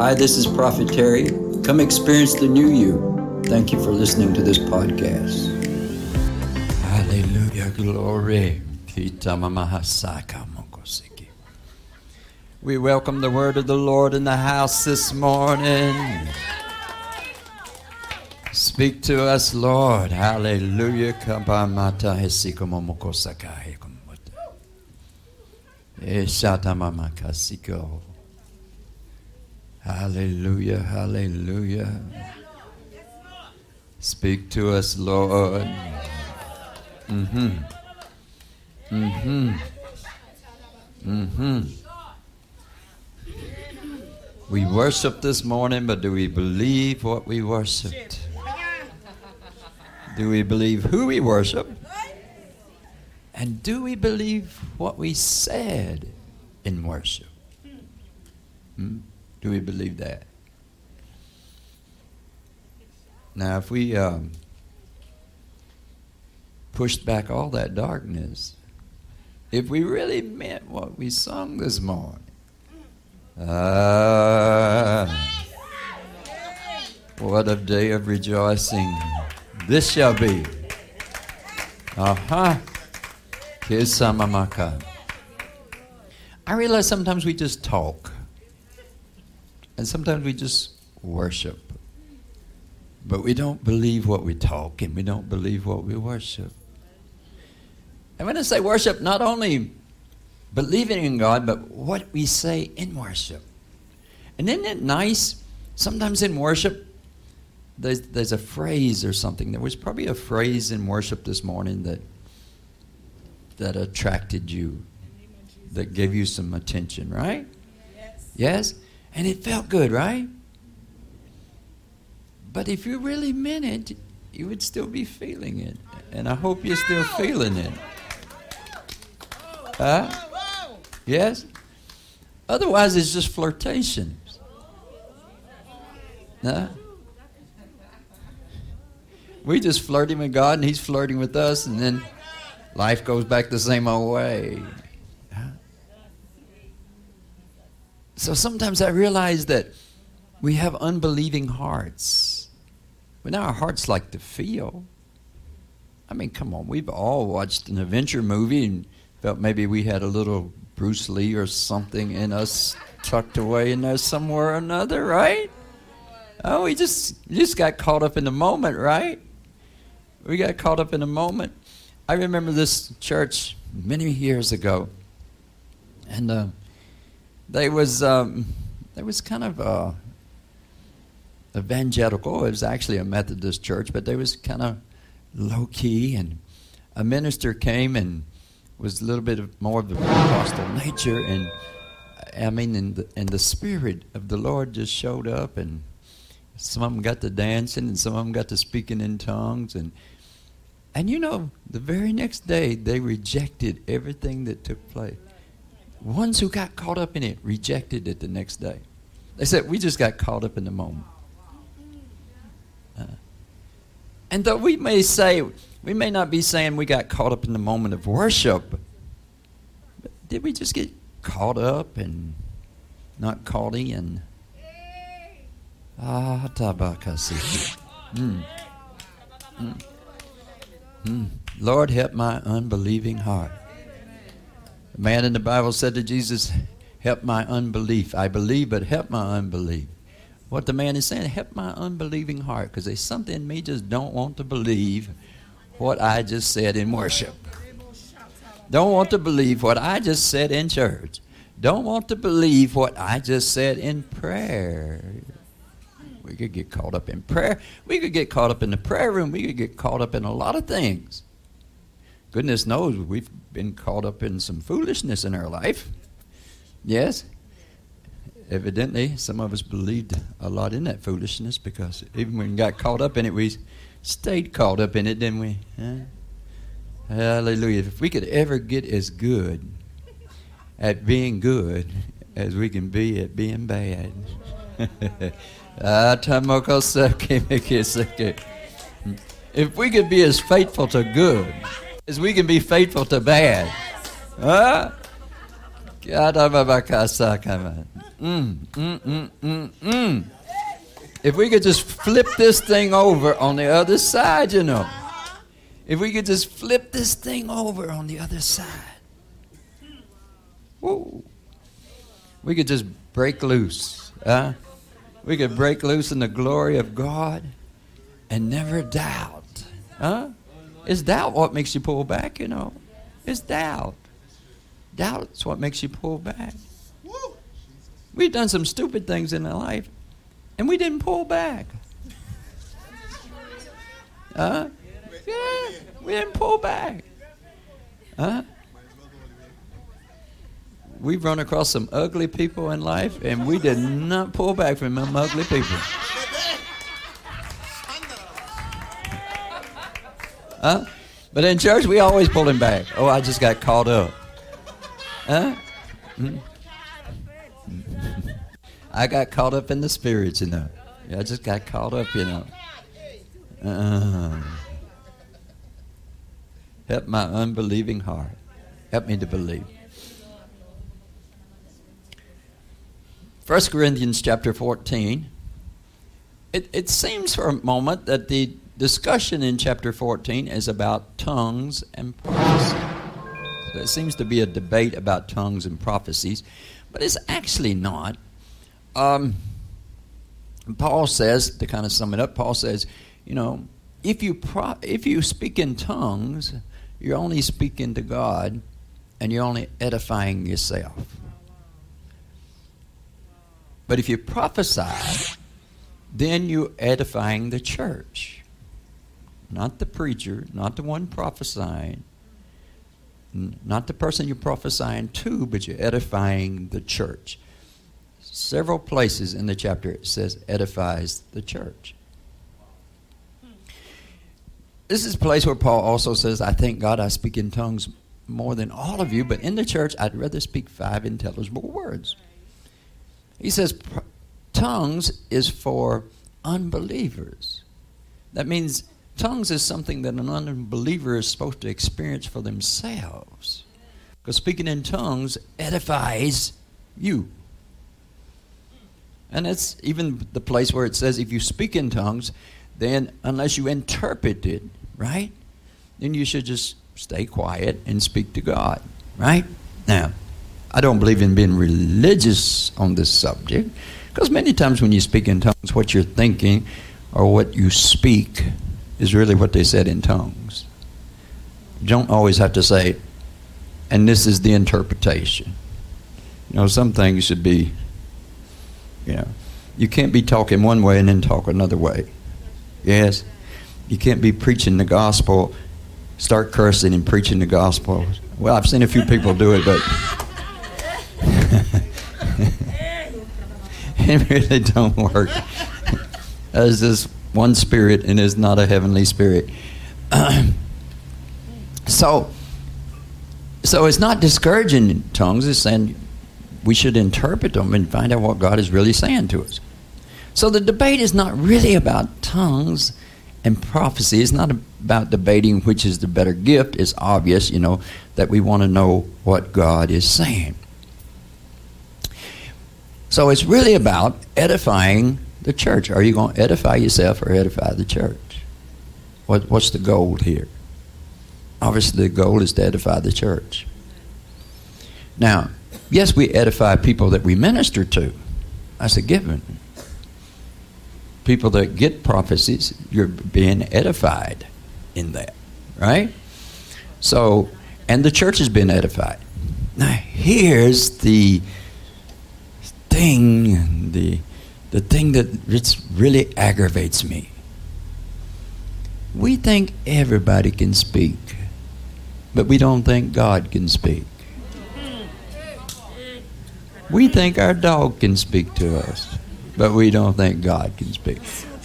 Hi, this is Prophet Terry. Come experience the new you. Thank you for listening to this podcast. Hallelujah, glory. We welcome the word of the Lord in the house this morning. Speak to us, Lord. Hallelujah. Hallelujah, hallelujah. Speak to us, Lord. Mm-hmm. Mm-hmm. Mm-hmm. We worship this morning, but do we believe what we worshiped? Do we believe who we worship? And do we believe what we said in worship? Hmm? Do we believe that? Now, if we um, pushed back all that darkness, if we really meant what we sung this morning, ah, what a day of rejoicing this shall be. Aha. Uh-huh. I realize sometimes we just talk. And sometimes we just worship. But we don't believe what we talk and we don't believe what we worship. And when I say worship, not only believing in God, but what we say in worship. And isn't it nice? Sometimes in worship, there's, there's a phrase or something. There was probably a phrase in worship this morning that that attracted you, that gave you some attention, right? Yes. Yes? And it felt good, right? But if you really meant it, you would still be feeling it. And I hope you're still feeling it. Huh? Yes? Otherwise, it's just flirtation. Huh? We just flirting with God and He's flirting with us, and then life goes back the same old way. So sometimes I realize that we have unbelieving hearts. But now our hearts like to feel. I mean, come on, we've all watched an adventure movie and felt maybe we had a little Bruce Lee or something in us tucked away in there somewhere or another, right? Oh, we just just got caught up in the moment, right? We got caught up in the moment. I remember this church many years ago, and uh, they was um, they was kind of uh, evangelical. It was actually a Methodist church, but they was kind of low key. And a minister came and was a little bit of more of the Pentecostal nature, and I mean, and the, and the spirit of the Lord just showed up, and some of them got to dancing, and some of them got to speaking in tongues, and and you know, the very next day they rejected everything that took place ones who got caught up in it rejected it the next day. They said, We just got caught up in the moment. Uh, and though we may say, we may not be saying we got caught up in the moment of worship, did we just get caught up and not caught in? Ah, tabakasi. Mm. Mm. Mm. Lord, help my unbelieving heart. A man in the Bible said to Jesus, Help my unbelief. I believe, but help my unbelief. What the man is saying, help my unbelieving heart, because there's something in me just don't want to believe what I just said in worship. Don't want to believe what I just said in church. Don't want to believe what I just said in prayer. We could get caught up in prayer. We could get caught up in the prayer room. We could get caught up in a lot of things. Goodness knows we've been caught up in some foolishness in our life. Yes? Evidently, some of us believed a lot in that foolishness because even when we got caught up in it, we stayed caught up in it, didn't we? Huh? Hallelujah. If we could ever get as good at being good as we can be at being bad. Ah, if we could be as faithful to good as we can be faithful to bad. Huh? Mm, mm, mm, mm, mm. If we could just flip this thing over on the other side, you know. If we could just flip this thing over on the other side. Whoa. We could just break loose. Huh? We could break loose in the glory of God and never doubt. Huh? It's doubt what makes you pull back, you know. It's doubt. Doubt's what makes you pull back. We've done some stupid things in our life, and we didn't pull back. Huh? Yeah, we didn't pull back. Huh? We've run across some ugly people in life, and we did not pull back from them ugly people. Huh? But in church, we always pull him back. Oh, I just got caught up. Huh? Hmm? I got caught up in the spirits, you know. I just got caught up, you know. Uh, help my unbelieving heart. Help me to believe. 1 Corinthians chapter 14. It, it seems for a moment that the discussion in chapter 14 is about tongues and prophecy. There seems to be a debate about tongues and prophecies, but it's actually not. Um, Paul says, to kind of sum it up, Paul says, you know, if you pro- if you speak in tongues, you're only speaking to God, and you're only edifying yourself. But if you prophesy, then you're edifying the church, not the preacher, not the one prophesying, not the person you're prophesying to, but you're edifying the church. Several places in the chapter it says edifies the church. This is a place where Paul also says, I thank God I speak in tongues more than all of you, but in the church I'd rather speak five intelligible words. He says, tongues is for unbelievers. That means tongues is something that an unbeliever is supposed to experience for themselves. Because speaking in tongues edifies you. And it's even the place where it says if you speak in tongues, then unless you interpret it, right? Then you should just stay quiet and speak to God, right? Now, I don't believe in being religious on this subject because many times when you speak in tongues, what you're thinking or what you speak is really what they said in tongues. You don't always have to say, and this is the interpretation. You know, some things should be you know, you can't be talking one way and then talk another way. Yes? You can't be preaching the gospel, start cursing and preaching the gospel. Well, I've seen a few people do it, but it really don't work. There's this one spirit and is not a heavenly spirit. so, so it's not discouraging tongues. It's saying we should interpret them and find out what God is really saying to us. So the debate is not really about tongues and prophecy. It's not about debating which is the better gift. It's obvious, you know, that we want to know what God is saying. So it's really about edifying the church. Are you going to edify yourself or edify the church? What, what's the goal here? Obviously, the goal is to edify the church. Now, Yes, we edify people that we minister to. That's a given. People that get prophecies, you're being edified in that, right? So, and the church has been edified. Now, here's the thing, the the thing that really aggravates me. We think everybody can speak, but we don't think God can speak. We think our dog can speak to us, but we don't think God can speak.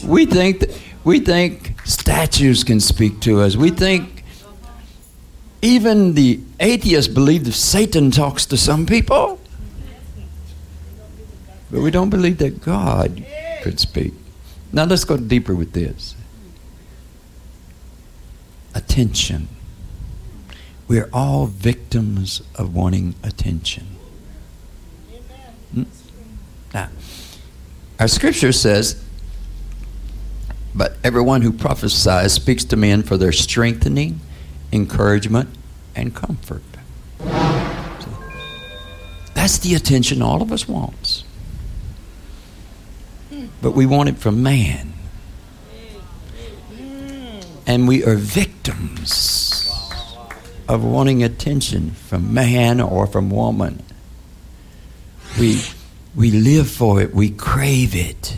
We think we think statues can speak to us. We think even the atheists believe that Satan talks to some people. But we don't believe that God could speak. Now let's go deeper with this. Attention. We're all victims of wanting attention. Hmm? Now, our scripture says, But everyone who prophesies speaks to men for their strengthening, encouragement, and comfort. That's the attention all of us wants. But we want it from man. And we are victims of wanting attention from man or from woman. We, we live for it, we crave it.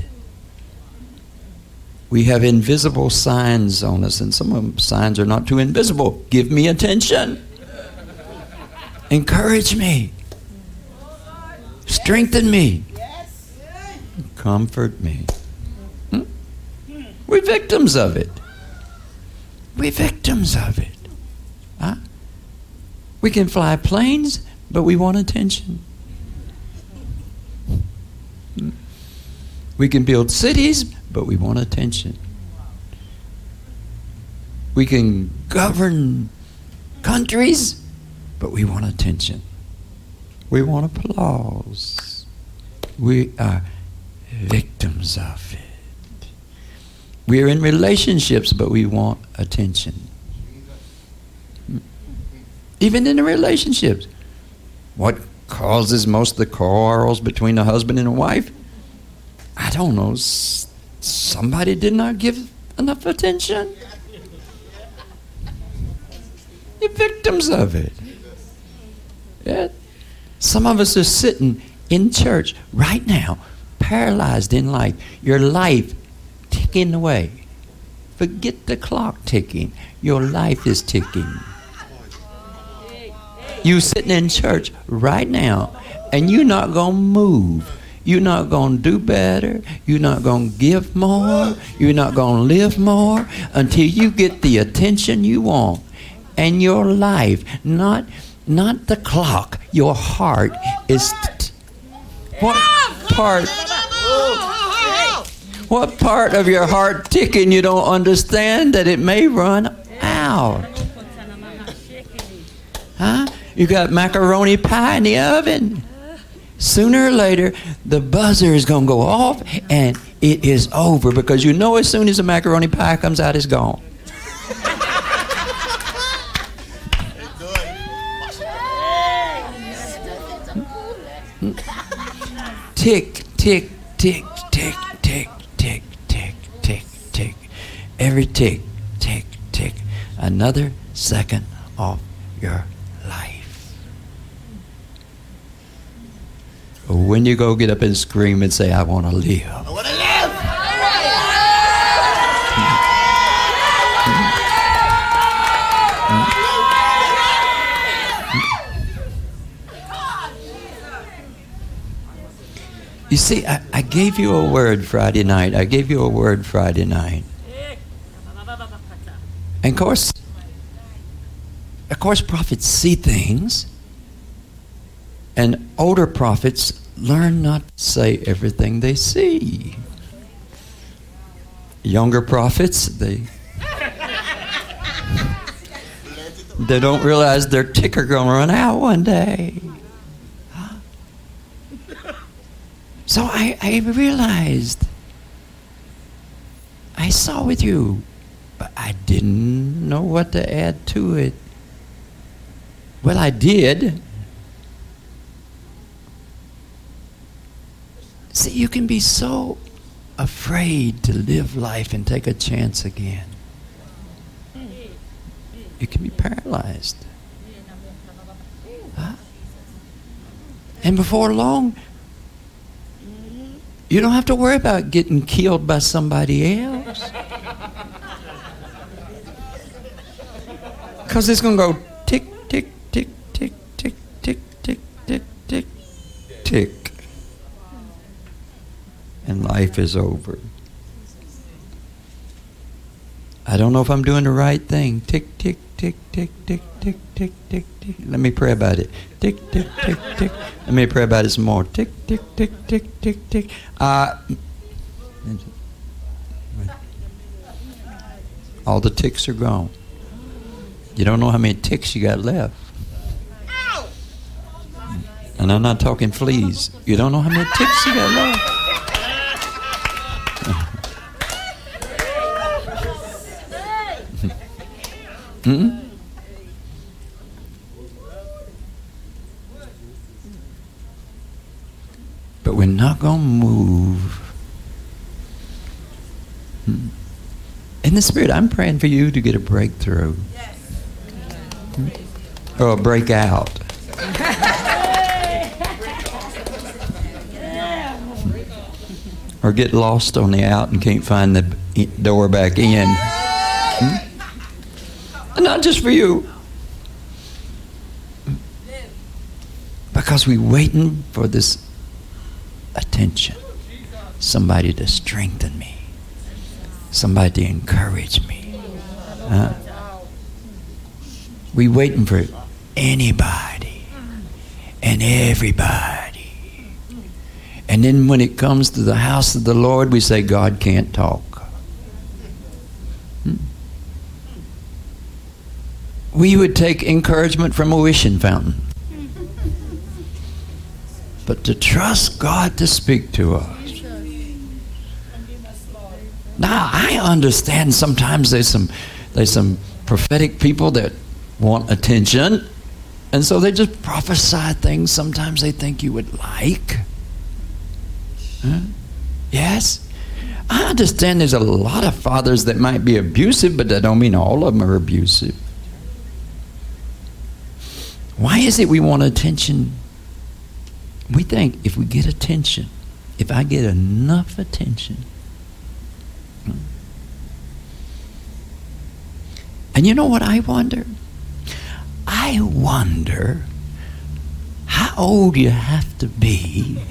We have invisible signs on us, and some of them signs are not too invisible. Give me attention. Encourage me. Strengthen me. Comfort me. Hmm? We're victims of it. We're victims of it. Huh? We can fly planes, but we want attention. Hmm? We can build cities, but we want attention. We can govern countries, but we want attention. We want applause. We are victims of it. We are in relationships, but we want attention. Even in the relationships. What causes most of the quarrels between a husband and a wife? I don't know. Somebody did not give enough attention. You're victims of it. Yeah. Some of us are sitting in church right now, paralyzed in life. Your life ticking away. Forget the clock ticking. Your life is ticking. You sitting in church right now, and you're not to move. You're not to do better. You're not to give more. You're not to live more until you get the attention you want. And your life, not not the clock. Your heart is. T- what part? What part of your heart ticking you don't understand that it may run out? Huh? You got macaroni pie in the oven. Sooner or later, the buzzer is going to go off and it is over because you know as soon as the macaroni pie comes out, it's gone. Hmm? Tick, tick, tick, tick, tick, tick, tick, tick, tick. Every tick, tick, tick. Another second of your life. When you go get up and scream and say, I want to live. I want to live. You see, I, I gave you a word Friday night. I gave you a word Friday night. And of course, of course, prophets see things, and older prophets learn not to say everything they see. Younger prophets, they they don't realize their ticker gonna run out one day. So I, I realized I saw with you, but I didn't know what to add to it. Well, I did. See, you can be so afraid to live life and take a chance again. You can be paralyzed. Huh? And before long, you don't have to worry about getting killed by somebody else. Because it's going to go tick, tick, tick, tick, tick, tick, tick, tick, tick, tick. And life is over. I don't know if I'm doing the right thing. Tick, tick, tick, tick, tick, tick, tick, tick, tick. Let me pray about it. Tick, tick, tick, tick. Let me pray about it some more. Tick, tick, tick, tick, tick, tick. Uh, all the ticks are gone. You don't know how many ticks you got left. And I'm not talking fleas. You don't know how many ticks you got left. But we're not going to move. Hmm. In the Spirit, I'm praying for you to get a breakthrough. Hmm? Or a breakout. or get lost on the out and can't find the door back in. Not just for you. Because we're waiting for this attention. Somebody to strengthen me. Somebody to encourage me. Huh? We waiting for anybody and everybody. And then when it comes to the house of the Lord, we say, God can't talk. Hmm? We would take encouragement from a wishing fountain. But to trust God to speak to us. Now, I understand sometimes there's some, there's some prophetic people that want attention. And so they just prophesy things sometimes they think you would like. Huh? Yes? I understand there's a lot of fathers that might be abusive, but that don't mean all of them are abusive. Why is it we want attention? We think if we get attention, if I get enough attention, and you know what I wonder? I wonder how old you have to be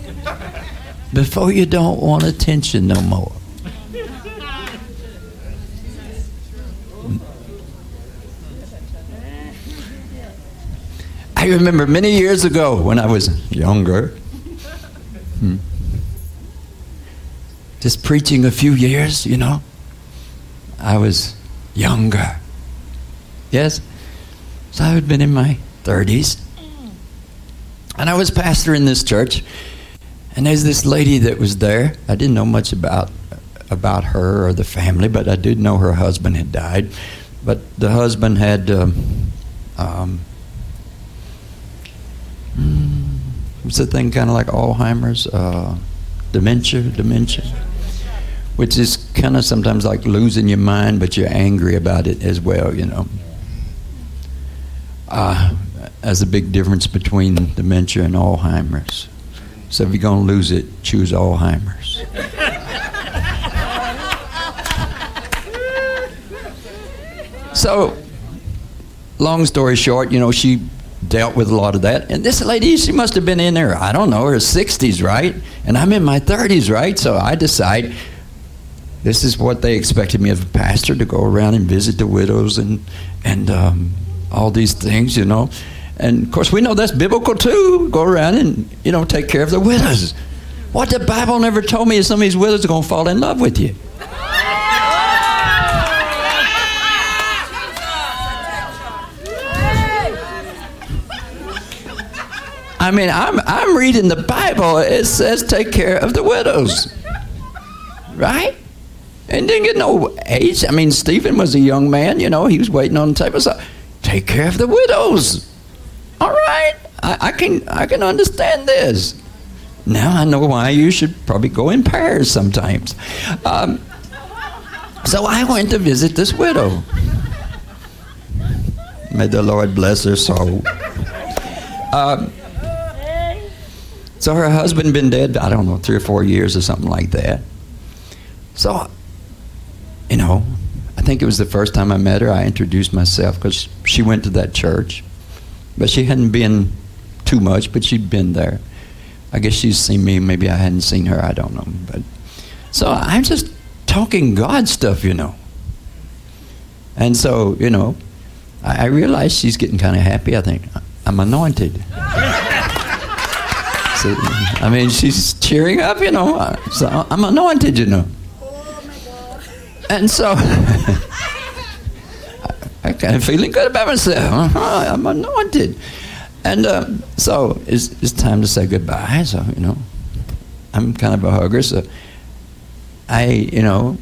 before you don't want attention no more. I remember many years ago when I was younger, hmm, just preaching a few years, you know, I was younger. Yes? So I had been in my 30s. And I was pastor in this church. And there's this lady that was there. I didn't know much about about her or the family, but I did know her husband had died. But the husband had um, um, what's the thing kind of like Alzheimer's, uh, dementia, dementia, which is kind of sometimes like losing your mind, but you're angry about it as well, you know uh, as a big difference between dementia and Alzheimer's. So if you're going to lose it, choose Alzheimer's. so, long story short, you know, she dealt with a lot of that. And this lady, she must have been in there, I don't know, her 60s, right? And I'm in my 30s, right? So I decide this is what they expected me of a pastor to go around and visit the widows and, and um, all these things, you know. And of course, we know that's biblical too. Go around and, you know, take care of the widows. What the Bible never told me is some of these widows are going to fall in love with you. I mean, I'm, I'm reading the Bible. It says take care of the widows. Right? And didn't get no age. I mean, Stephen was a young man, you know, he was waiting on the table. So take care of the widows. All right, I, I, can I can understand this. Now I know why you should probably go in pairs sometimes. Um, so I went to visit this widow. May the Lord bless her soul. Um, so her husband been dead, I don't know, three or four years or something like that. So, you know, I think it was the first time I met her. I introduced myself because she went to that church, but she hadn't been too much, but she'd been there. I guess she's seen me. Maybe I hadn't seen her. I don't know. But so I'm just talking God stuff, you know. And so, you know, I, I realize she's getting kind of happy. I think I'm anointed. I mean, she's cheering up, you know. So I'm anointed, you know. And so I, kind of feeling good about myself. Uh-huh, I'm anointed. And uh, so it's, it's time to say goodbye. So, you know, I'm kind of a hugger. So I, you know,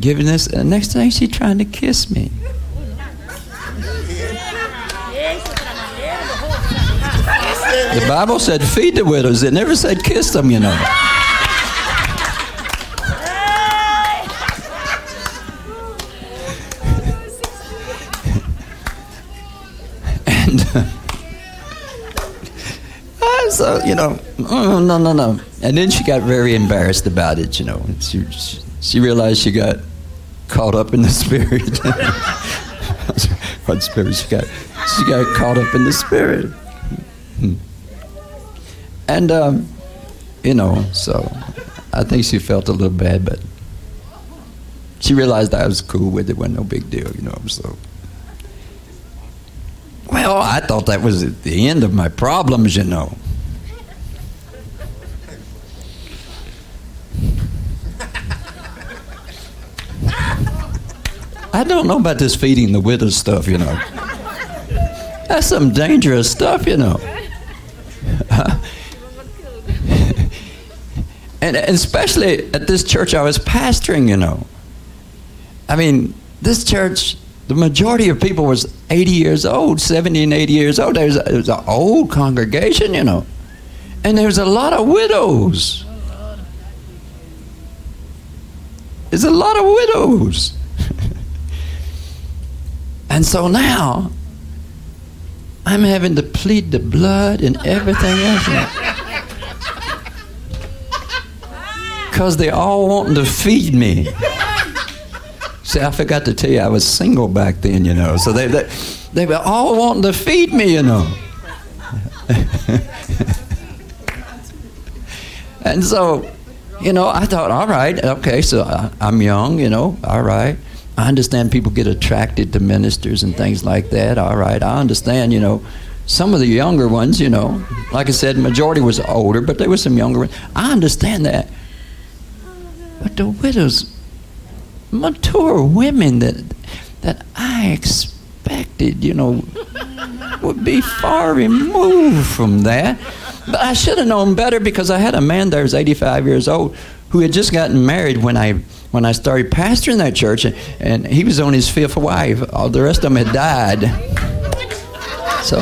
giving this. And next thing she's trying to kiss me. The Bible said feed the widows. It never said kiss them, you know. and uh, uh, so, you know, oh, no, no, no. And then she got very embarrassed about it, you know. She, she, she realized she got caught up in the spirit. what spirit she got? She got caught up in the spirit. Hmm. And, um, you know, so I think she felt a little bad, but she realized I was cool with it, wasn't no big deal, you know, so. Well, I thought that was the end of my problems, you know. I don't know about this feeding the widow stuff, you know. That's some dangerous stuff, you know. and especially at this church I was pastoring, you know. I mean, this church, the majority of people was 80 years old, 70 and 80 years old. There's, there's an old congregation, you know. And there's a lot of widows. There's a lot of widows. and so now, I'm having to plead the blood and everything else. Because they're all wanting to feed me. See, I forgot to tell you, I was single back then, you know. So they, they, they were all wanting to feed me, you know. and so, you know, I thought, all right, okay, so I, I'm young, you know, all right. I understand people get attracted to ministers and things like that. All right, I understand, you know. Some of the younger ones, you know, like I said, majority was older, but there were some younger ones. I understand that. But the widows, mature women that that I expected, you know, would be far removed from that. But I should have known better because I had a man there who's 85 years old who had just gotten married when I when I started pastoring that church, and, and he was on his fifth wife. All the rest of them had died. So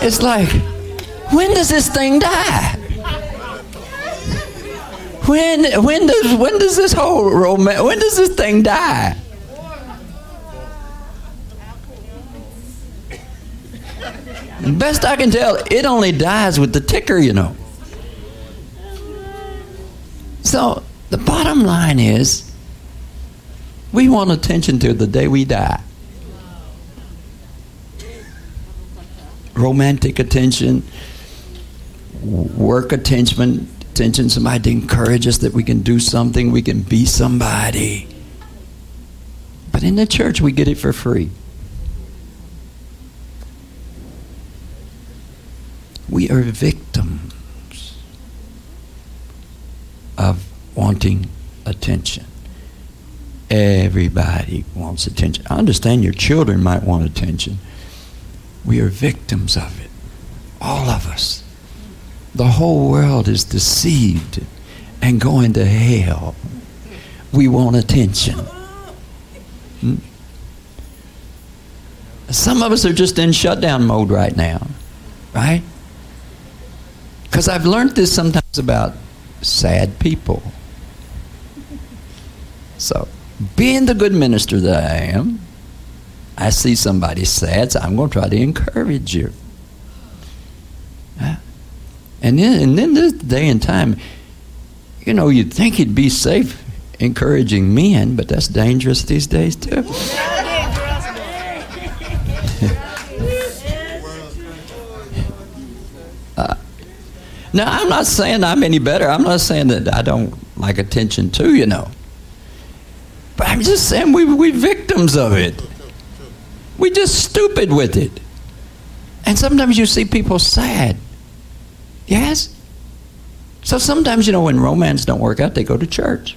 it's like, when does this thing die? When when does when does this whole romance when does this thing die? Best I can tell, it only dies with the ticker, you know. So the bottom line is we want attention to the day we die. Romantic attention, work attention, attention, somebody to encourage us that we can do something, we can be somebody. But in the church, we get it for free. We are victims of wanting attention. Everybody wants attention. I understand your children might want attention. We are victims of it. All of us. The whole world is deceived and going to hell. We want attention. Hmm? Some of us are just in shutdown mode right now, right? Because I've learned this sometimes about sad people. So, being the good minister that I am, I see somebody sad, so I'm going to try to encourage you. And then, and then this day and time, you know, you'd think he'd be safe encouraging men, but that's dangerous these days too. now, I'm not saying I'm any better. I'm not saying that I don't like attention too, you know. But I'm just saying we, we victims of it. We're just stupid with it. And sometimes you see people sad. Yes? So sometimes, you know, when romance don't work out, they go to church.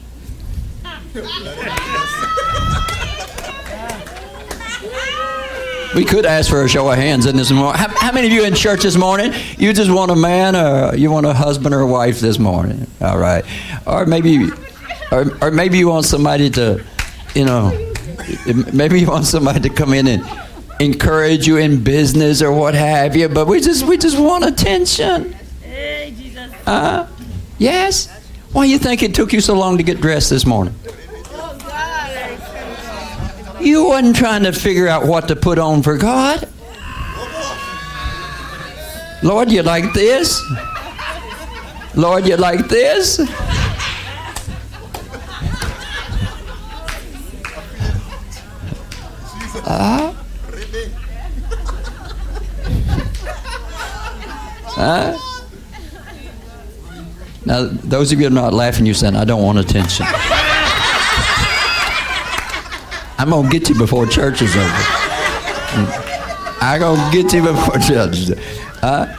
We could ask for a show of hands in this morning. How, how, many of you in church this morning? You just want a man, or you want a husband or a wife this morning? All right, or maybe, or, or maybe you want somebody to, you know, maybe you want somebody to come in and encourage you in business or what have you. But we just we just want attention. Uh, yes. Why do you think it took you so long to get dressed this morning? You wasn't trying to figure out what to put on for God. Lord, you like this? Lord, you like this? Uh, huh? Now, those of you who are not laughing, you're saying, I don't want attention. I'm going to get you before church is over. I'm going to get you before church is over.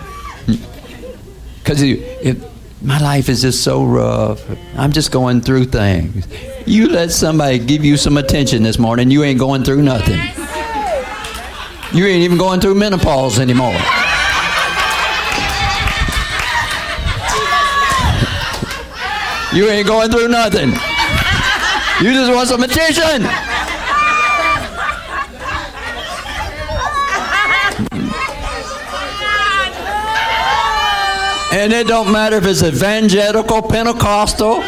Because uh, my life is just so rough. I'm just going through things. You let somebody give you some attention this morning, you ain't going through nothing. You ain't even going through menopause anymore. You ain't going through nothing. You just want some attention. And it don't matter if it's evangelical, Pentecostal,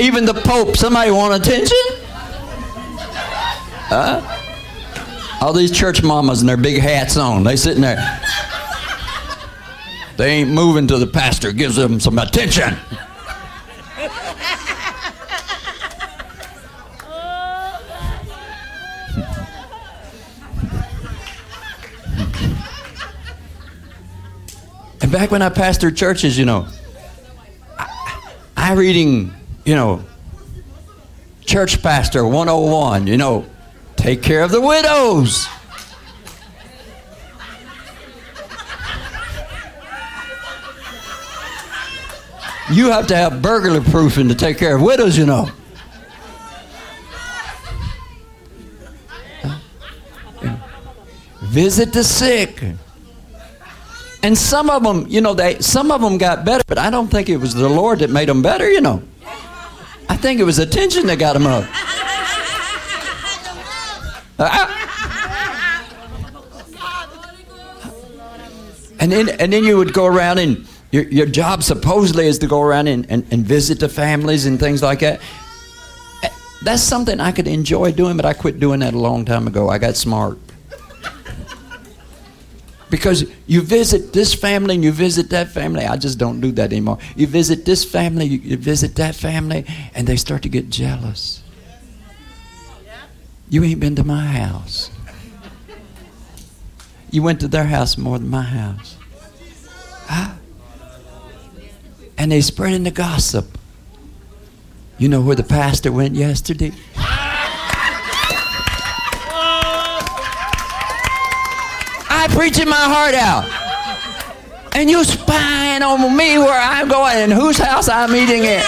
even the Pope. Somebody want attention? Huh? All these church mamas and their big hats on. They sitting there. They ain't moving till the pastor gives them some attention. Back when I pastored churches, you know, I, I reading, you know, Church Pastor 101, you know, take care of the widows. You have to have burglar proofing to take care of widows, you know. Visit the sick. And some of them, you know, they some of them got better, but I don't think it was the Lord that made them better, you know. I think it was attention that got them up. Uh, and then and then you would go around and your, your job supposedly is to go around and, and, and visit the families and things like that. That's something I could enjoy doing, but I quit doing that a long time ago. I got smart. Because you visit this family and you visit that family. I just don't do that anymore. You visit this family, you visit that family, and they start to get jealous. You ain't been to my house. You went to their house more than my house. Huh? And they spreading the gossip. You know where the pastor went yesterday? Preaching my heart out. And you spying on me where I'm going and whose house I'm eating at.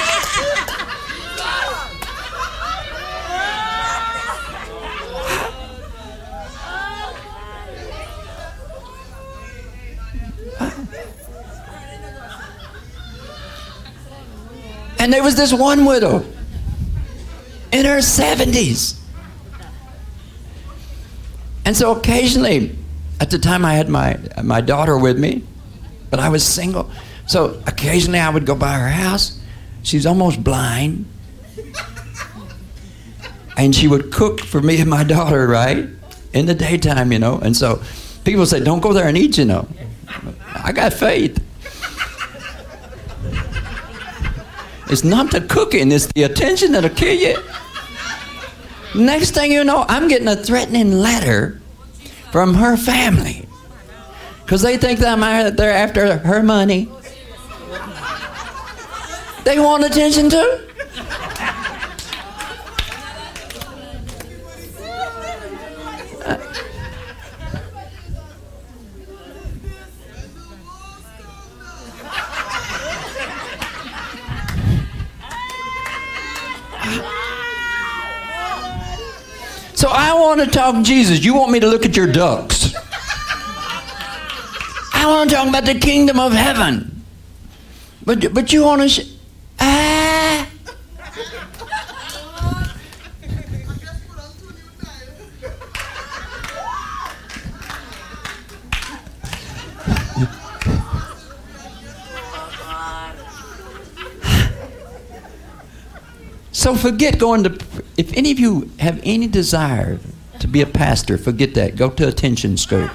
And there was this one widow in her 70s. And so occasionally at the time, I had my, my daughter with me, but I was single. So occasionally I would go by her house. She's almost blind. And she would cook for me and my daughter, right? In the daytime, you know. And so people say, don't go there and eat, you know. I got faith. It's not the cooking, it's the attention that'll kill you. Next thing you know, I'm getting a threatening letter from her family because they think that they're after her money. They want attention too. To talk Jesus. You want me to look at your ducks. I want to talk about the kingdom of heaven. But, but you want to. Sh- ah. So forget going to. If any of you have any desire to be a pastor, forget that. Go to attention school.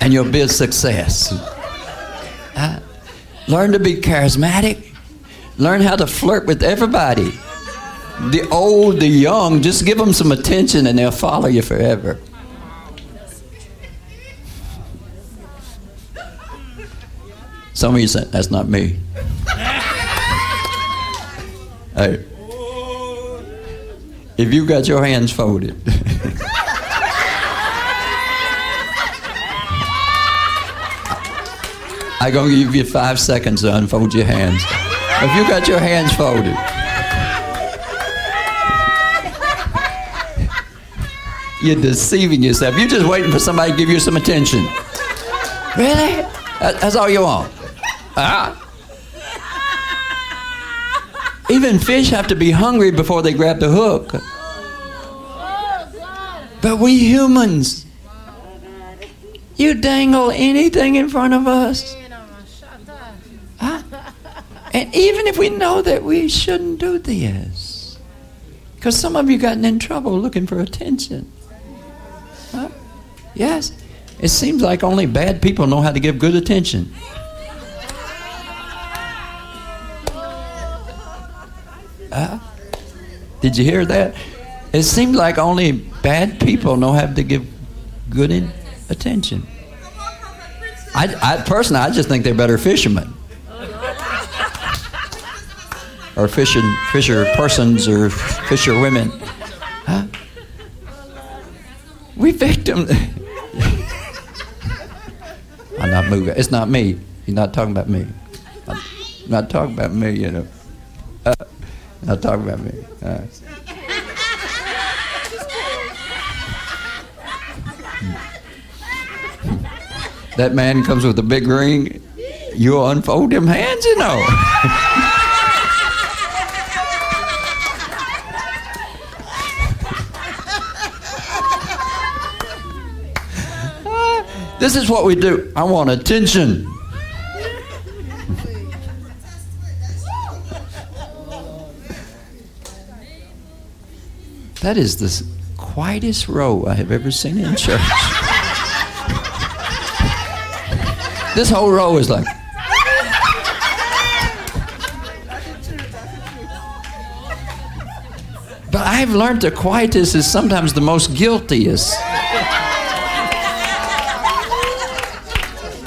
and you'll be a success. Uh, learn to be charismatic. Learn how to flirt with everybody. The old, the young, just give them some attention and they'll follow you forever. Some of you said, that's not me. Hey, if you got your hands folded, I'm going to give you five seconds to unfold your hands. If you got your hands folded, you're deceiving yourself. You're just waiting for somebody to give you some attention. Really? That's all you want? Ah. Even fish have to be hungry before they grab the hook. But we humans, you dangle anything in front of us. Huh? And even if we know that we shouldn't do this, because some of you gotten in trouble looking for attention. Huh? Yes, it seems like only bad people know how to give good attention. Uh, did you hear that? It seems like only bad people know how to give good attention. I, I personally, I just think they're better fishermen, or fishing fisher persons, or fisher women. Huh? We victim. I'm not moving. It's not me. He's not talking about me. I'm not talking about me, you know. Uh, not talking about me. That man comes with a big ring. You unfold them hands, you know. this is what we do. I want attention. That is the quietest row I have ever seen in church. this whole row is like. But I've learned the quietest is sometimes the most guiltiest.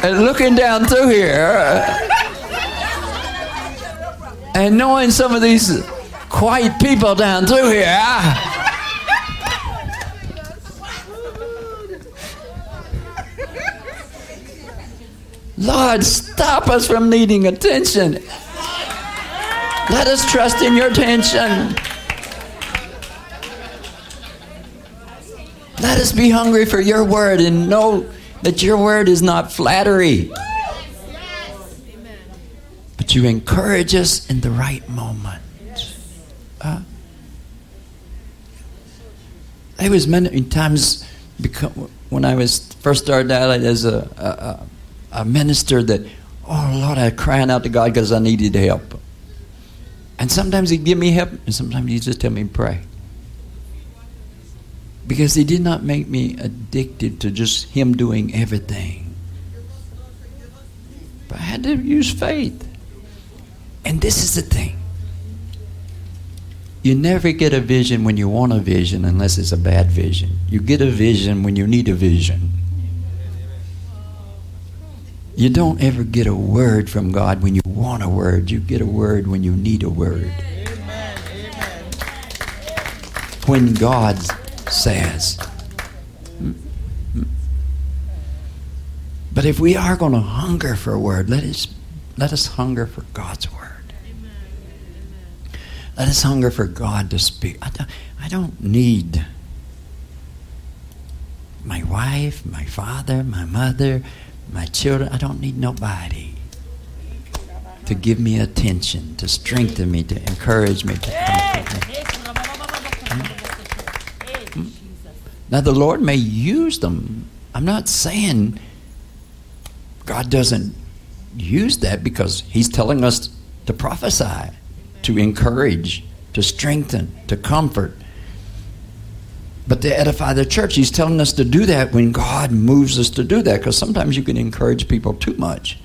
and looking down through here and knowing some of these quiet people down through here. Ah, Lord, stop us from needing attention. Let us trust in your attention. Let us be hungry for your word and know that your word is not flattery. But you encourage us in the right moment. Uh, there was many times when I was first started out as a, a, a minister that, oh Lord, I'm crying out to God because I needed help. And sometimes He'd give me help, and sometimes He'd just tell me pray. Because He did not make me addicted to just Him doing everything. But I had to use faith. And this is the thing. You never get a vision when you want a vision unless it's a bad vision. You get a vision when you need a vision. You don't ever get a word from God when you want a word. You get a word when you need a word. When God says. But if we are going to hunger for a word, let us, let us hunger for God's word. Let us hunger for God to speak. I don't, I don't need my wife, my father, my mother, my children. I don't need nobody to give me attention, to strengthen me, to encourage me, to comfort me. Hmm? Now, the Lord may use them. I'm not saying God doesn't use that because He's telling us to prophesy, to encourage, to strengthen, to comfort. But to edify the church, He's telling us to do that when God moves us to do that because sometimes you can encourage people too much.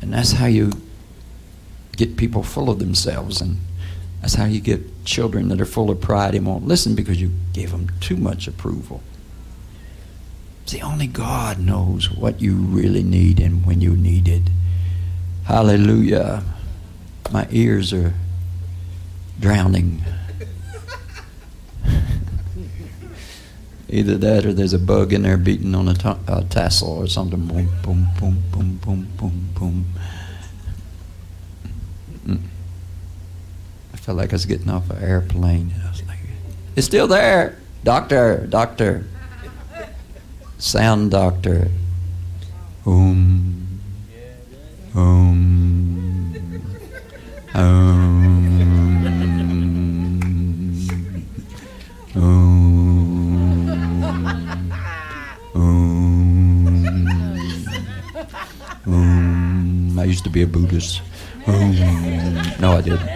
And that's how you get people full of themselves. And that's how you get children that are full of pride and won't listen because you gave them too much approval. See, only God knows what you really need and when you need it. Hallelujah. My ears are drowning. Either that or there's a bug in there beating on a t- tassel or something. Boom, boom, boom, boom, boom, boom, boom. Mm. I felt like I was getting off an airplane. I was like, it's still there. Doctor, doctor. Sound doctor. Um. Um. Um. Um. Used to be a Buddhist. Um, no, I didn't.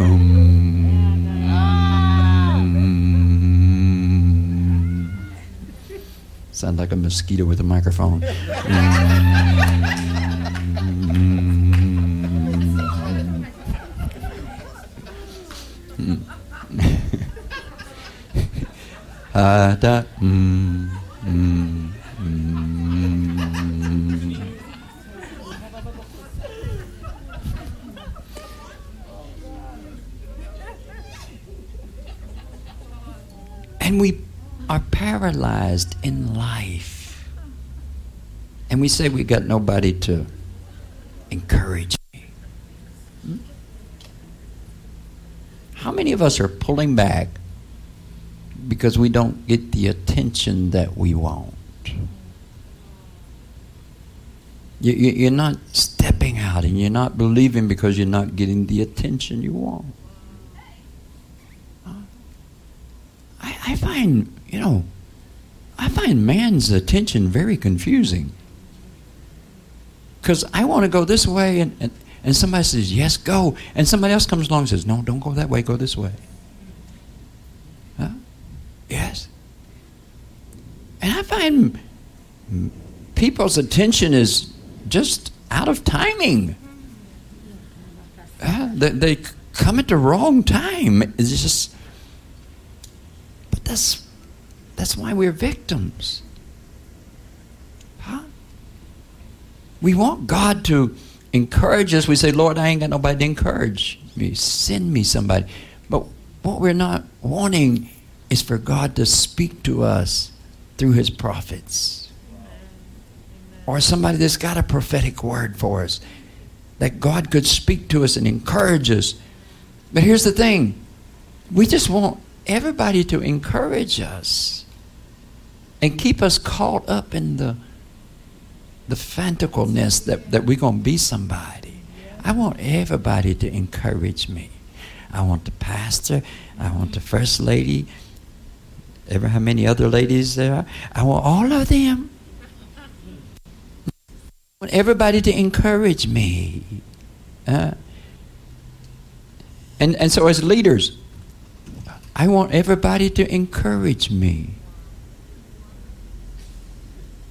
Um, sound like a mosquito with a microphone. Uh, da, mm, mm. And we are paralyzed in life. And we say we got nobody to encourage me. Hmm? How many of us are pulling back because we don't get the attention that we want? You, you're not stepping out and you're not believing because you're not getting the attention you want. I, I find, you know, I find man's attention very confusing. Because I want to go this way, and, and, and somebody says, yes, go. And somebody else comes along and says, no, don't go that way, go this way. Huh? Yes. And I find people's attention is just out of timing. Uh, they, they come at the wrong time. It's just that's, that's why we're victims. Huh? We want God to encourage us. We say, Lord, I ain't got nobody to encourage me. Send me somebody. But what we're not wanting is for God to speak to us through his prophets. Or somebody that's got a prophetic word for us. That God could speak to us and encourage us. But here's the thing we just want everybody to encourage us and keep us caught up in the the fanticalness that, that we're going to be somebody. I want everybody to encourage me. I want the pastor. I want the first lady. Ever how many other ladies there are? I want all of them. I want everybody to encourage me. Uh, and, and so as leaders, I want everybody to encourage me.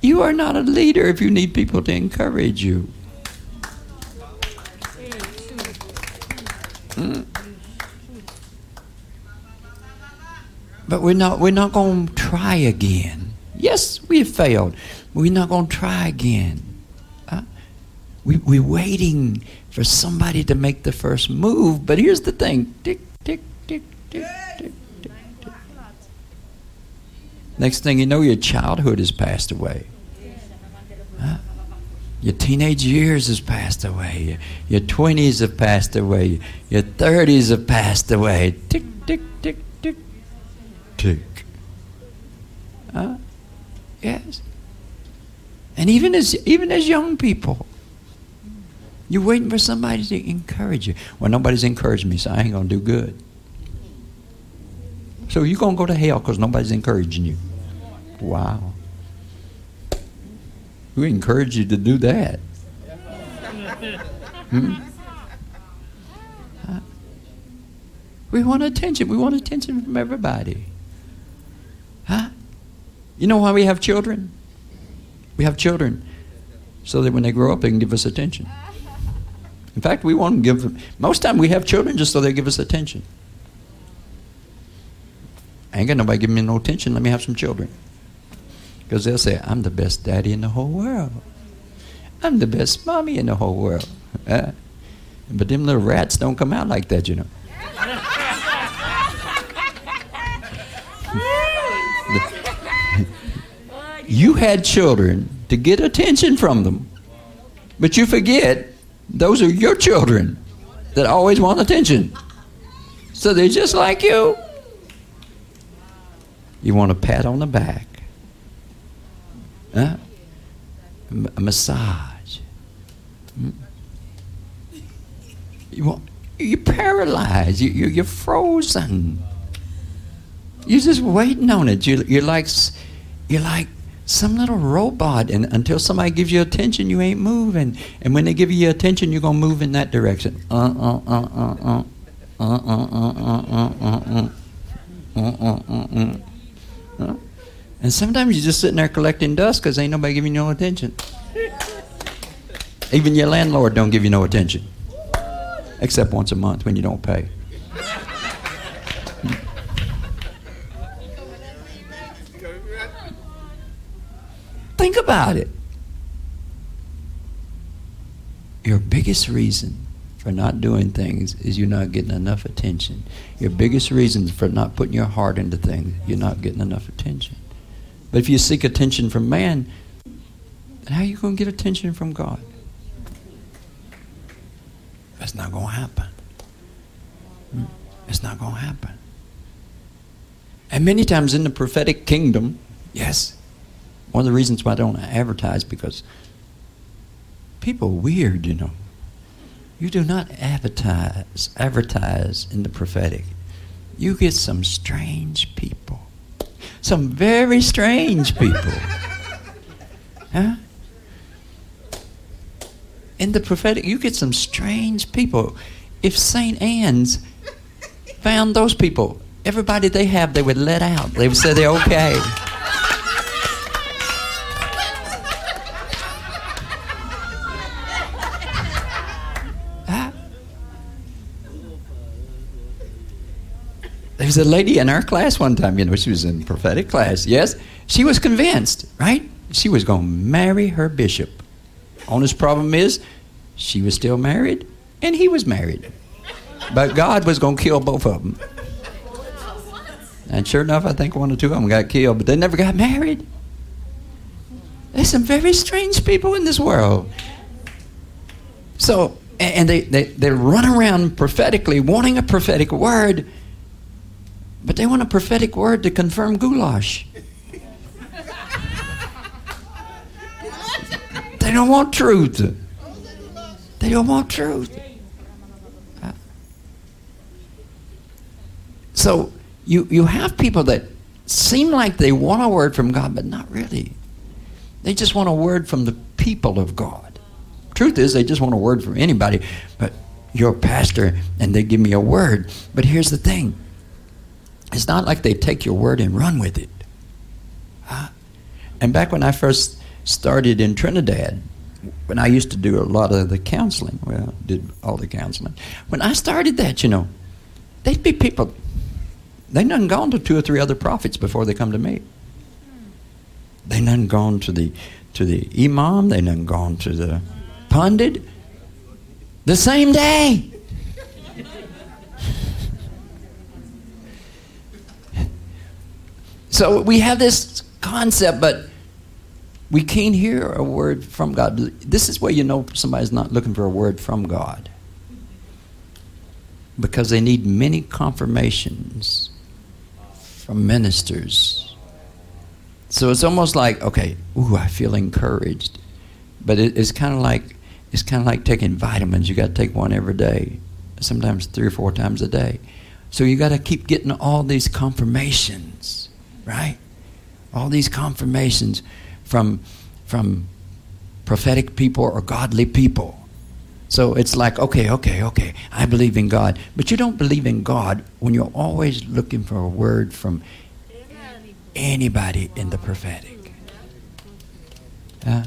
You are not a leader if you need people to encourage you. Mm. But we're not we're not going to try again. Yes, we have failed. We're not going to try again. Uh, we, we're waiting for somebody to make the first move. But here's the thing: tick, tick. Next thing you know, your childhood has passed away. Huh? Your teenage years has passed away. Your, 20s have passed away. Your 30s have passed away. Tick, tick, tick, tick, tick. Huh? Yes. And even as even as young people, you're waiting for somebody to encourage you. Well, nobody's encouraging me, so I ain't gonna do good. So you're gonna go to hell because nobody's encouraging you. Wow. Who encouraged you to do that? Hmm? We want attention. We want attention from everybody. Huh? You know why we have children? We have children so that when they grow up, they can give us attention. In fact, we want to give them, most time we have children just so they give us attention. Ain't got nobody giving me no attention. Let me have some children. Because they'll say, I'm the best daddy in the whole world. I'm the best mommy in the whole world. Uh, but them little rats don't come out like that, you know. you had children to get attention from them, but you forget those are your children that always want attention. So they're just like you. You want a pat on the back, huh? a massage. Hmm? You want, you're paralyzed. You, you, you're frozen. You're just waiting on it. You, you're like you're like some little robot, and until somebody gives you attention, you ain't moving. And when they give you attention, you're gonna move in that direction. Uh uh uh uh uh uh uh uh uh uh uh uh uh And sometimes you're just sitting there collecting dust because ain't nobody giving you no attention. Even your landlord don't give you no attention, except once a month when you don't pay. Think about it. Your biggest reason for not doing things is you're not getting enough attention. Your biggest reason for not putting your heart into things, you're not getting enough attention. But if you seek attention from man, then how are you going to get attention from God? That's not going to happen. It's not going to happen. And many times in the prophetic kingdom, yes, one of the reasons why I don't advertise because people are weird, you know. You do not advertise advertise in the prophetic. You get some strange people. Some very strange people. huh? In the prophetic, you get some strange people. If St. Ann's found those people, everybody they have, they would let out. They would say they're okay. Was a lady in our class one time, you know, she was in prophetic class. Yes, she was convinced, right? She was going to marry her bishop. Honest problem is, she was still married, and he was married. But God was going to kill both of them. And sure enough, I think one or two of them got killed, but they never got married. There's some very strange people in this world. So, and they, they, they run around prophetically wanting a prophetic word, but they want a prophetic word to confirm goulash. they don't want truth. They don't want truth. Uh, so you, you have people that seem like they want a word from God, but not really. They just want a word from the people of God. Truth is, they just want a word from anybody, but you're a pastor and they give me a word. But here's the thing it's not like they take your word and run with it. And back when I first started in Trinidad, when I used to do a lot of the counseling, well, did all the counseling. When I started that, you know, they'd be people, they done gone to two or three other prophets before they come to me. They done gone to the to the imam, they done gone to the pundit the same day. So we have this concept, but we can't hear a word from God. This is where you know somebody's not looking for a word from God. Because they need many confirmations from ministers So it's almost like, okay, ooh, I feel encouraged. But it, it's kind of like it's kind of like taking vitamins. You got to take one every day, sometimes three or four times a day. So you got to keep getting all these confirmations, right? All these confirmations from from prophetic people or godly people. So it's like, okay, okay, okay, I believe in God. But you don't believe in God when you're always looking for a word from anybody in the prophetic. Uh,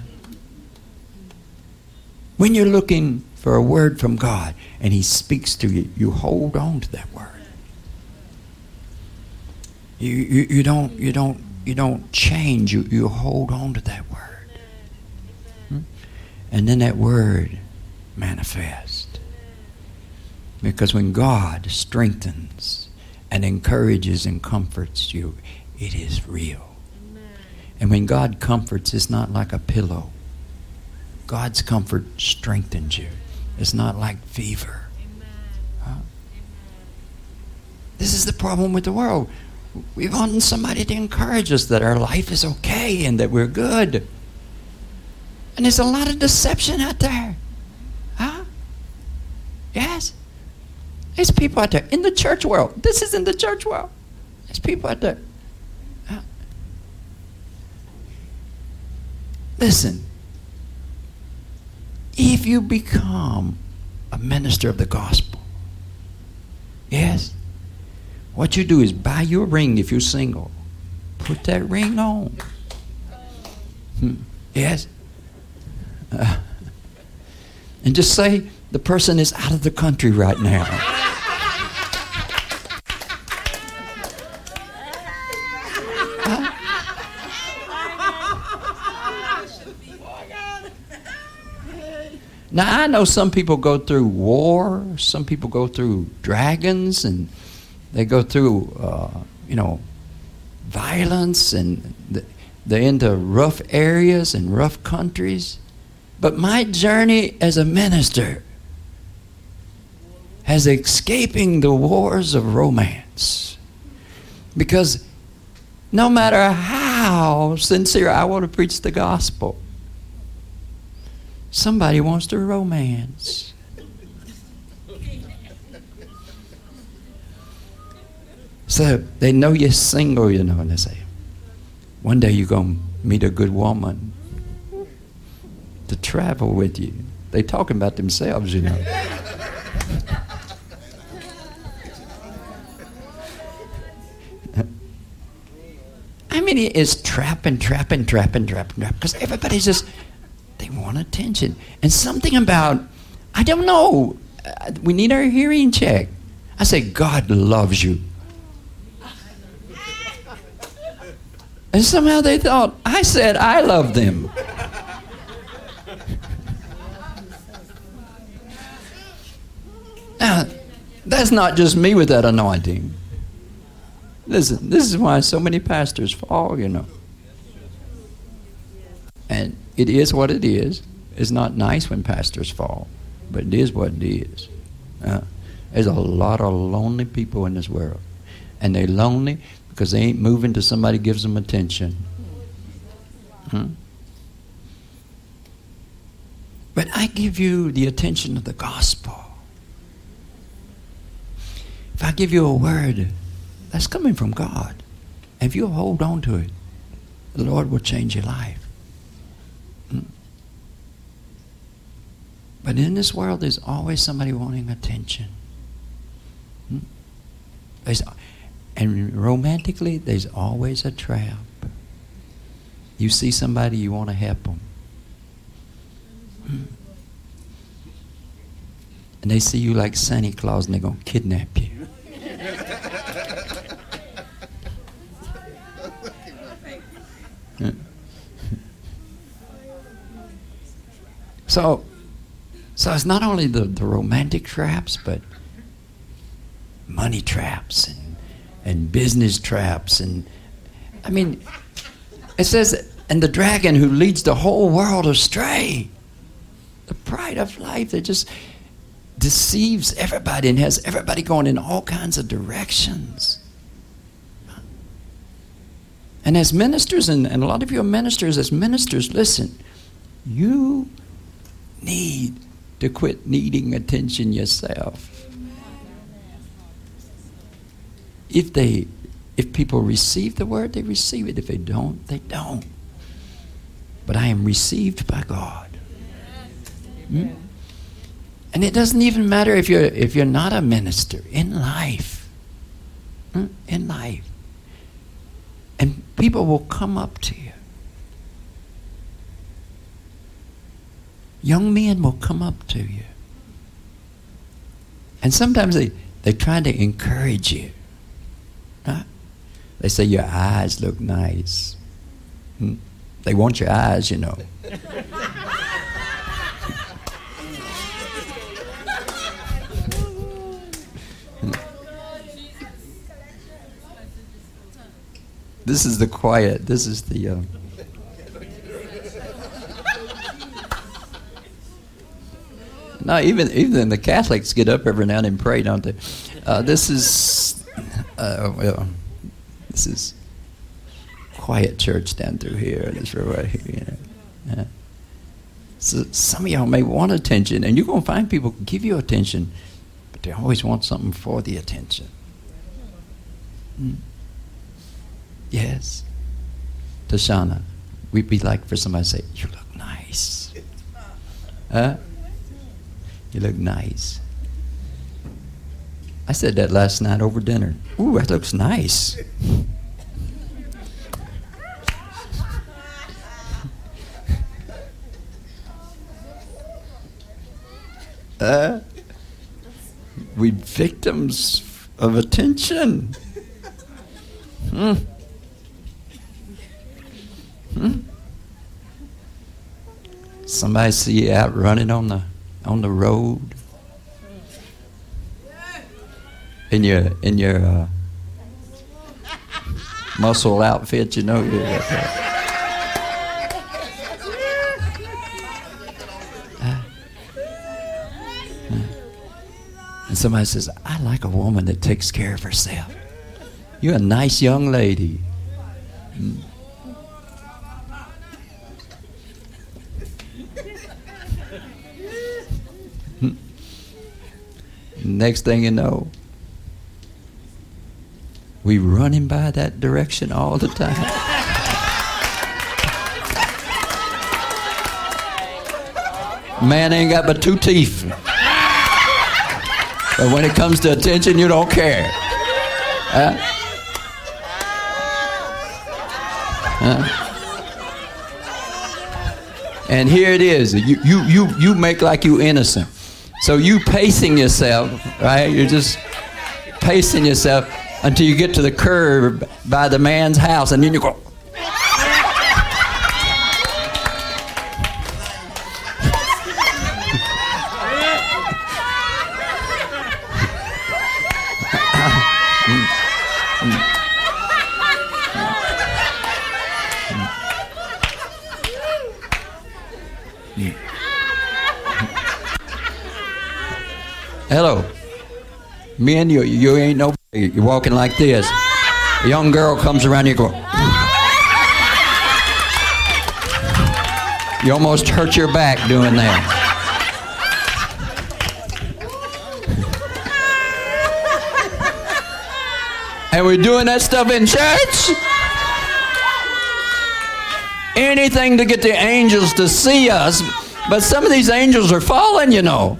when you're looking for a word from God and He speaks to you, you hold on to that word. You, you, you don't you don't you don't change. You you hold on to that word, hmm? and then that word manifests. Because when God strengthens and encourages and comforts you, it is real. And when God comforts, it's not like a pillow. God's comfort strengthens you. It's not like fever. Huh? This is the problem with the world. We want somebody to encourage us that our life is okay and that we're good. And there's a lot of deception out there. Huh? Yes. There's people out there in the church world. This is in the church world. There's people out there. Listen, if you become a minister of the gospel, yes, what you do is buy your ring if you're single. Put that ring on. Hmm. Yes? Uh, and just say the person is out of the country right now. Now, I know some people go through war, some people go through dragons, and they go through, uh, you know, violence, and they're into rough areas and rough countries. But my journey as a minister has escaping the wars of romance. Because no matter how sincere I want to preach the gospel, somebody wants to romance. So they know you're single, you know, and they say, one day you're going to meet a good woman to travel with you. They talking about themselves, you know. I mean, it's trapping, trapping, trapping, trapping, trapping, because everybody's just, they want attention. And something about, I don't know, uh, we need our hearing check. I say, God loves you. And somehow they thought, I said I love them. now, that's not just me with that anointing. Listen, this is why so many pastors fall, you know. And it is what it is. It's not nice when pastors fall, but it is what it is. Uh, there's a lot of lonely people in this world. And they're lonely because they ain't moving till somebody gives them attention. But I give you the attention of the gospel. If I give you a word that's coming from God, if you hold on to it, the Lord will change your life. Hmm? But in this world, there's always somebody wanting attention. Hmm? And romantically, there's always a trap. You see somebody, you want to help them. And they see you like Santa Claus and they're going to kidnap you. so, so it's not only the, the romantic traps, but money traps and and business traps and I mean it says and the dragon who leads the whole world astray. The pride of life that just deceives everybody and has everybody going in all kinds of directions. And as ministers, and, and a lot of you are ministers, as ministers, listen, you need to quit needing attention yourself. If they if people receive the word, they receive it. If they don't, they don't. But I am received by God. Hmm? And it doesn't even matter if you're if you're not a minister in life. Hmm? In life. And people will come up to you. Young men will come up to you. And sometimes they, they try to encourage you. Huh? They say your eyes look nice. Hmm? They want your eyes, you know. this is the quiet. This is the. Uh, no, even even the Catholics get up every now and then and pray, don't they? Uh, this is. Uh, well, this is quiet church down through here. This right here. You know. yeah. So some of y'all may want attention, and you're going to find people give you attention, but they always want something for the attention. Mm. Yes. Tashana, we'd be like for somebody to say, You look nice. Huh? You look nice. I said that last night over dinner. Ooh, that looks nice. uh, we victims of attention. Hmm. Hmm. Somebody see you out running on the on the road in your in your uh, muscle outfit, you know. you're. Uh, And somebody says, I like a woman that takes care of herself. You're a nice young lady. Mm. Next thing you know, we running by that direction all the time. Man ain't got but two teeth. But when it comes to attention, you don't care. Huh? Huh? And here it is. You, you, you, you make like you innocent. So you pacing yourself, right? You're just pacing yourself until you get to the curb by the man's house, and then you go. Hello. Men, you, you ain't no. You're walking like this. A young girl comes around, you go. You almost hurt your back doing that. And we're doing that stuff in church. Anything to get the angels to see us. But some of these angels are fallen, you know.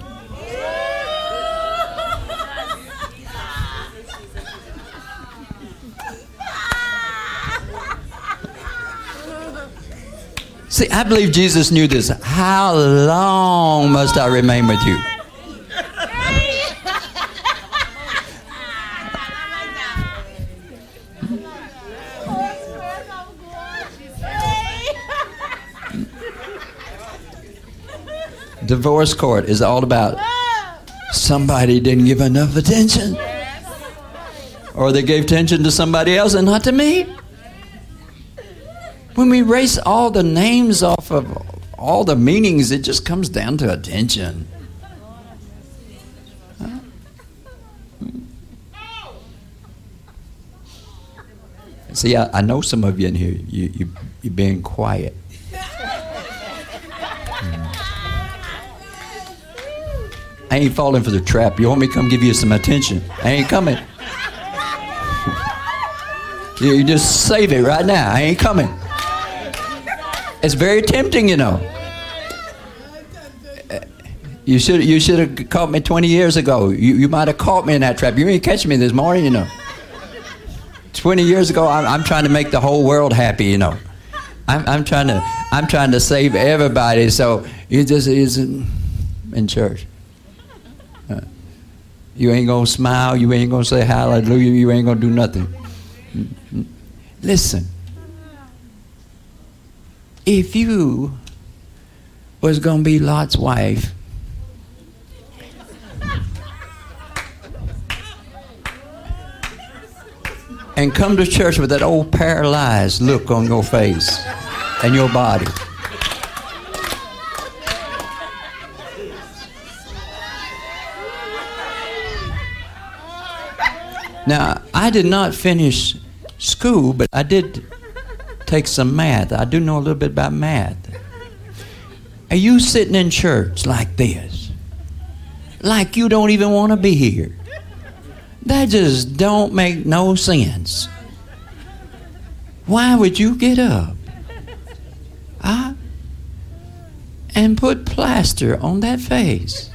See, I believe Jesus knew this. How long must I remain with you? Divorce court is all about somebody didn't give enough attention. Or they gave attention to somebody else and not to me. When we erase all the names off of all the meanings, it just comes down to attention. See, I, I know some of you in here. You, you, you're being quiet. I ain't falling for the trap. You want me to come give you some attention? I ain't coming. you just save it right now. I ain't coming. It's very tempting, you know. You should you should have caught me 20 years ago. You, you might have caught me in that trap. You ain't catching me this morning, you know. 20 years ago, I'm, I'm trying to make the whole world happy, you know. I'm, I'm trying to I'm trying to save everybody. So you just isn't in church. Uh, you ain't gonna smile. You ain't gonna say hallelujah. You ain't gonna do nothing. Listen. If you was gonna be Lot's wife, and come to church with that old paralyzed look on your face and your body. Now, I did not finish school, but I did take some math. I do know a little bit about math. Are you sitting in church like this? Like you don't even want to be here? That just don't make no sense. Why would you get up? Huh? And put plaster on that face?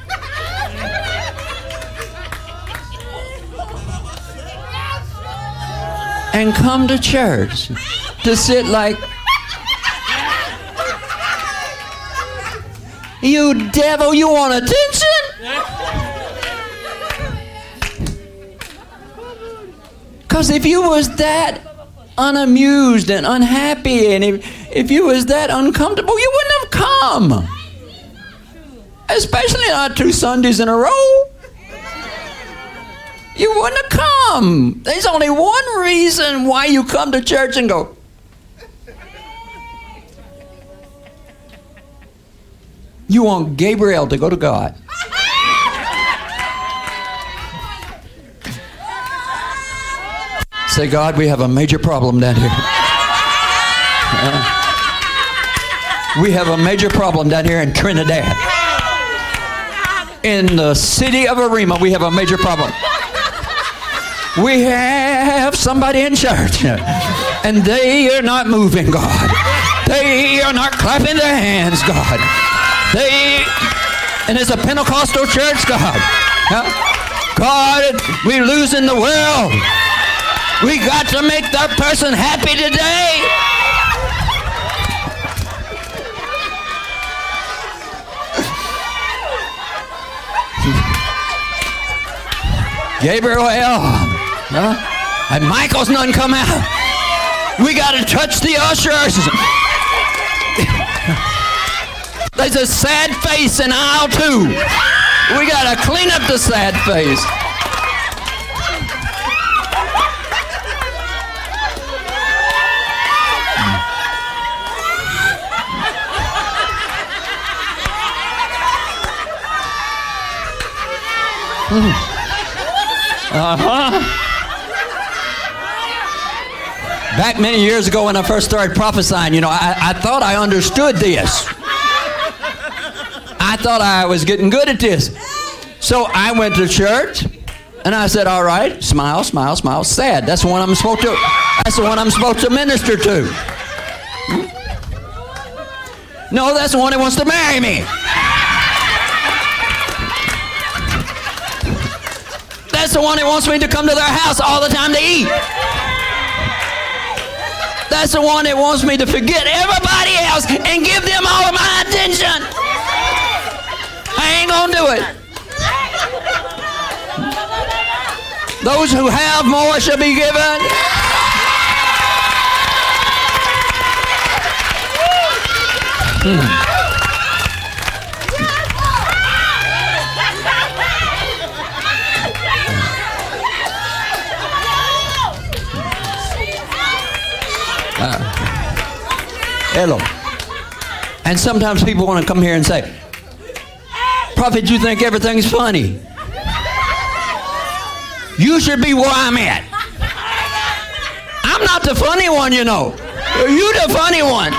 And come to church to sit like you devil you want attention? Because if you was that unamused and unhappy and if, if you was that uncomfortable you wouldn't have come. Especially not two sundays in a row you wouldn't have come. There's only one reason why you come to church and go. You want Gabriel to go to God. Say, God, we have a major problem down here. We have a major problem down here in Trinidad. In the city of Arima, we have a major problem we have somebody in church and they are not moving, God. They are not clapping their hands, God. They, and it's a Pentecostal church, God. God, we're losing the world. We got to make that person happy today. Gabriel. And Michael's none come out. We got to touch the ushers. There's a sad face in aisle two. We got to clean up the sad face. Uh huh. Back many years ago when I first started prophesying, you know, I, I thought I understood this. I thought I was getting good at this. So I went to church and I said, all right, smile, smile, smile, sad. That's the one I'm supposed to, that's the one I'm supposed to minister to. No, that's the one that wants to marry me. That's the one that wants me to come to their house all the time to eat. That's the one that wants me to forget everybody else and give them all of my attention. I ain't gonna do it. Those who have more shall be given. Hmm. Hello. And sometimes people want to come here and say, Prophet, you think everything's funny. You should be where I'm at. I'm not the funny one, you know. You the funny one.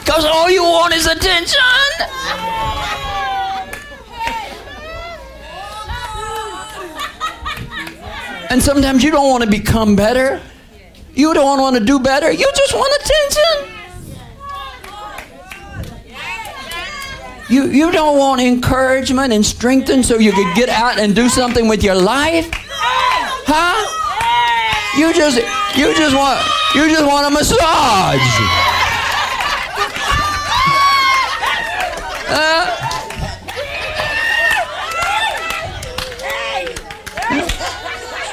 Because all you want is attention. And sometimes you don't want to become better. You don't want to do better. You just want attention. You, you don't want encouragement and strengthen so you could get out and do something with your life? Huh? You just you just want you just want a massage. Uh,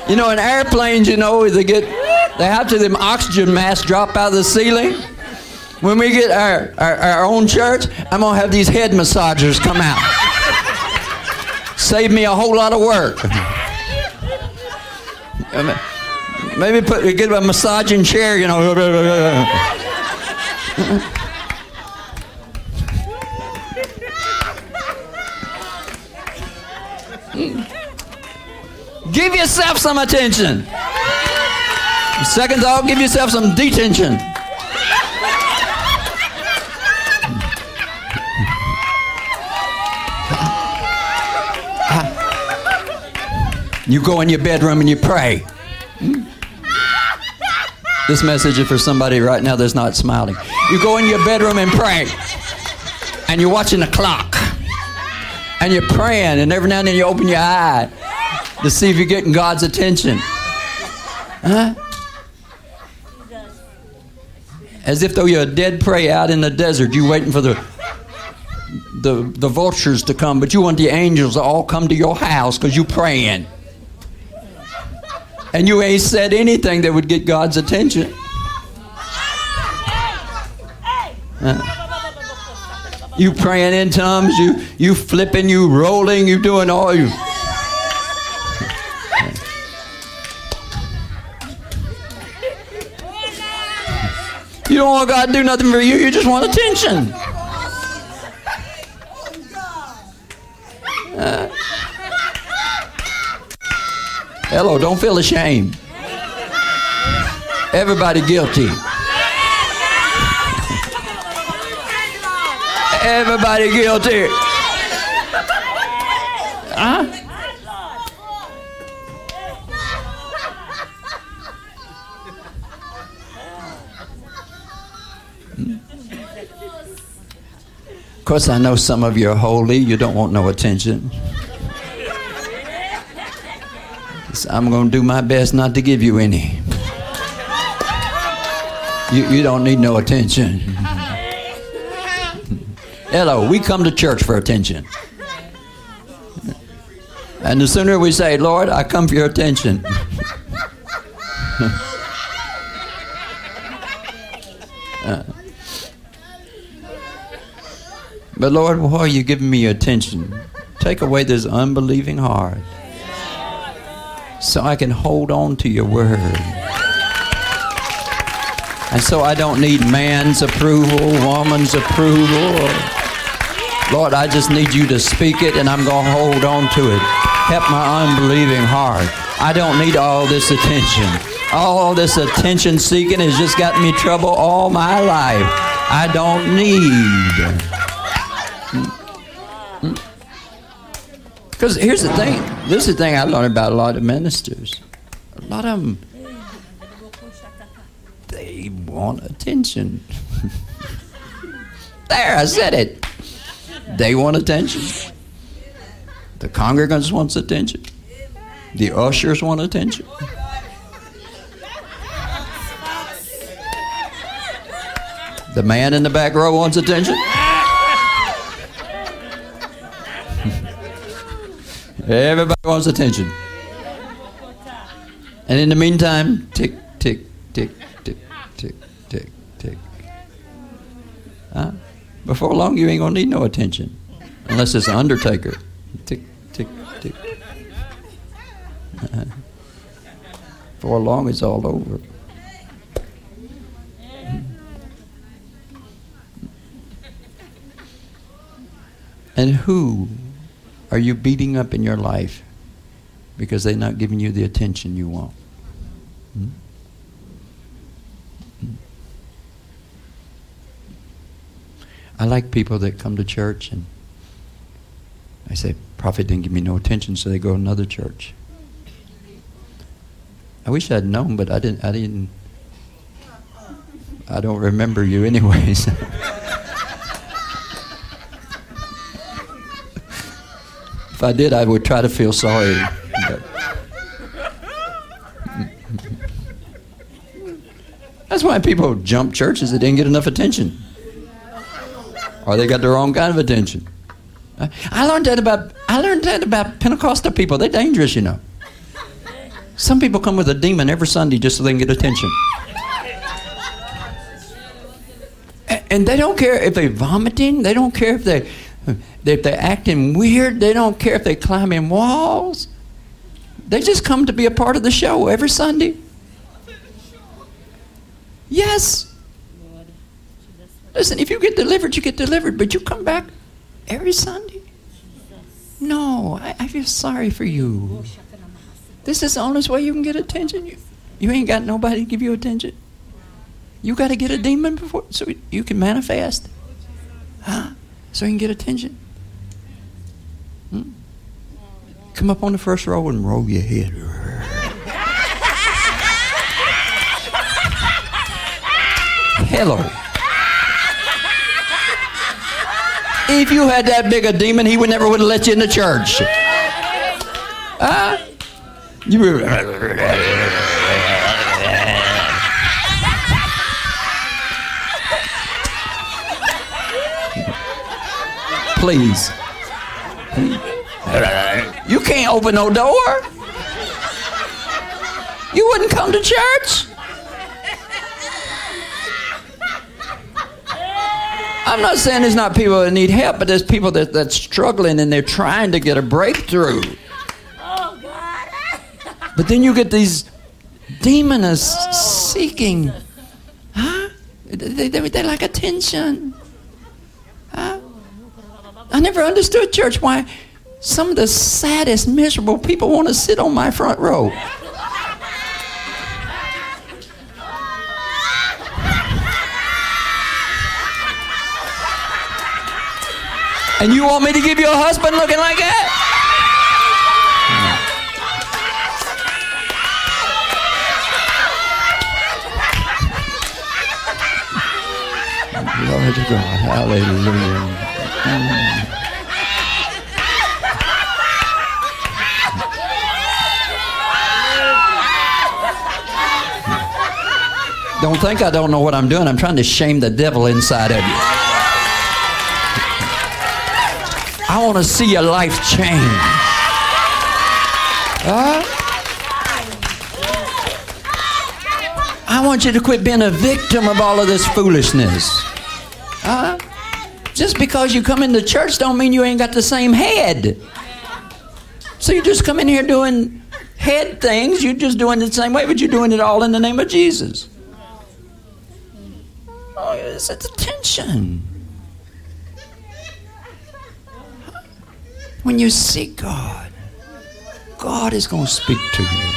you know, in airplanes, you know, they get they have to them oxygen masks drop out of the ceiling. When we get our, our, our own church, I'm going to have these head massagers come out. Save me a whole lot of work. Maybe put get a massaging chair, you know. give yourself some attention. Second thought, give yourself some detention. You go in your bedroom and you pray. This message is for somebody right now that's not smiling. You go in your bedroom and pray. And you're watching the clock. And you're praying, and every now and then you open your eye to see if you're getting God's attention. Huh? As if though you're a dead prey out in the desert, you waiting for the the, the vultures to come, but you want the angels to all come to your house because you praying and you ain't said anything that would get God's attention. Uh, you praying in tongues, you you flipping, you rolling, you doing all you. You don't want God to do nothing for you, you just want attention. Hello, don't feel ashamed. Everybody guilty. Everybody guilty. Huh? Of course, I know some of you are holy. You don't want no attention. I'm going to do my best not to give you any. You, you don't need no attention. Hello, we come to church for attention. And the sooner we say, Lord, I come for your attention. uh, but Lord, why are you giving me your attention? Take away this unbelieving heart so I can hold on to your word. And so I don't need man's approval, woman's approval. Lord, I just need you to speak it and I'm going to hold on to it. Help my unbelieving heart. I don't need all this attention. All this attention seeking has just gotten me trouble all my life. I don't need. Because here's the thing. This is the thing I learned about a lot of ministers. A lot of them, they want attention. there, I said it. They want attention. The congregants wants attention. The ushers want attention. The man in the back row wants attention. Everybody wants attention. And in the meantime, tick, tick, tick, tick, tick, tick, tick. Huh? Before long, you ain't to need no attention. Unless it's an undertaker. Tick, tick, tick. Before long, it's all over. And who are you beating up in your life because they're not giving you the attention you want? Hmm? hmm? I like people that come to church and I say, Prophet didn't give me no attention, so they go to another church. I wish I'd known, but I didn't. I didn't. I don't remember you, anyways. I did, I would try to feel sorry. That's why people jump churches that didn't get enough attention. Or they got the wrong kind of attention. I learned that about I learned that about Pentecostal people. They're dangerous, you know. Some people come with a demon every Sunday just so they can get attention. And they don't care if they're vomiting. They don't care if they if they're acting weird. They don't care if they're climbing walls. They just come to be a part of the show every Sunday. Yes. Listen, if you get delivered, you get delivered, but you come back every Sunday? No, I, I feel sorry for you. This is the only way you can get attention. You, you ain't got nobody to give you attention. You got to get a demon before so you can manifest. Huh? So you can get attention. Hmm? Come up on the first row and roll your head. Hello. If you had that big a demon, he would never would have let you in the church. Huh? You Please. You can't open no door. You wouldn't come to church. I'm not saying there's not people that need help, but there's people that, that's struggling and they're trying to get a breakthrough. Oh, God. but then you get these demons oh, seeking. Huh? They, they, they like attention. I never understood, church, why some of the saddest, miserable people want to sit on my front row. And you want me to give you a husband looking like that? To God. Hallelujah. Don't think I don't know what I'm doing. I'm trying to shame the devil inside of you. I want to see your life change. I want you to quit being a victim of all of this foolishness. Just because you come into church don't mean you ain't got the same head. So you just come in here doing head things, you're just doing it the same way, but you're doing it all in the name of Jesus. Oh, it's attention. When you seek God, God is going to speak to you.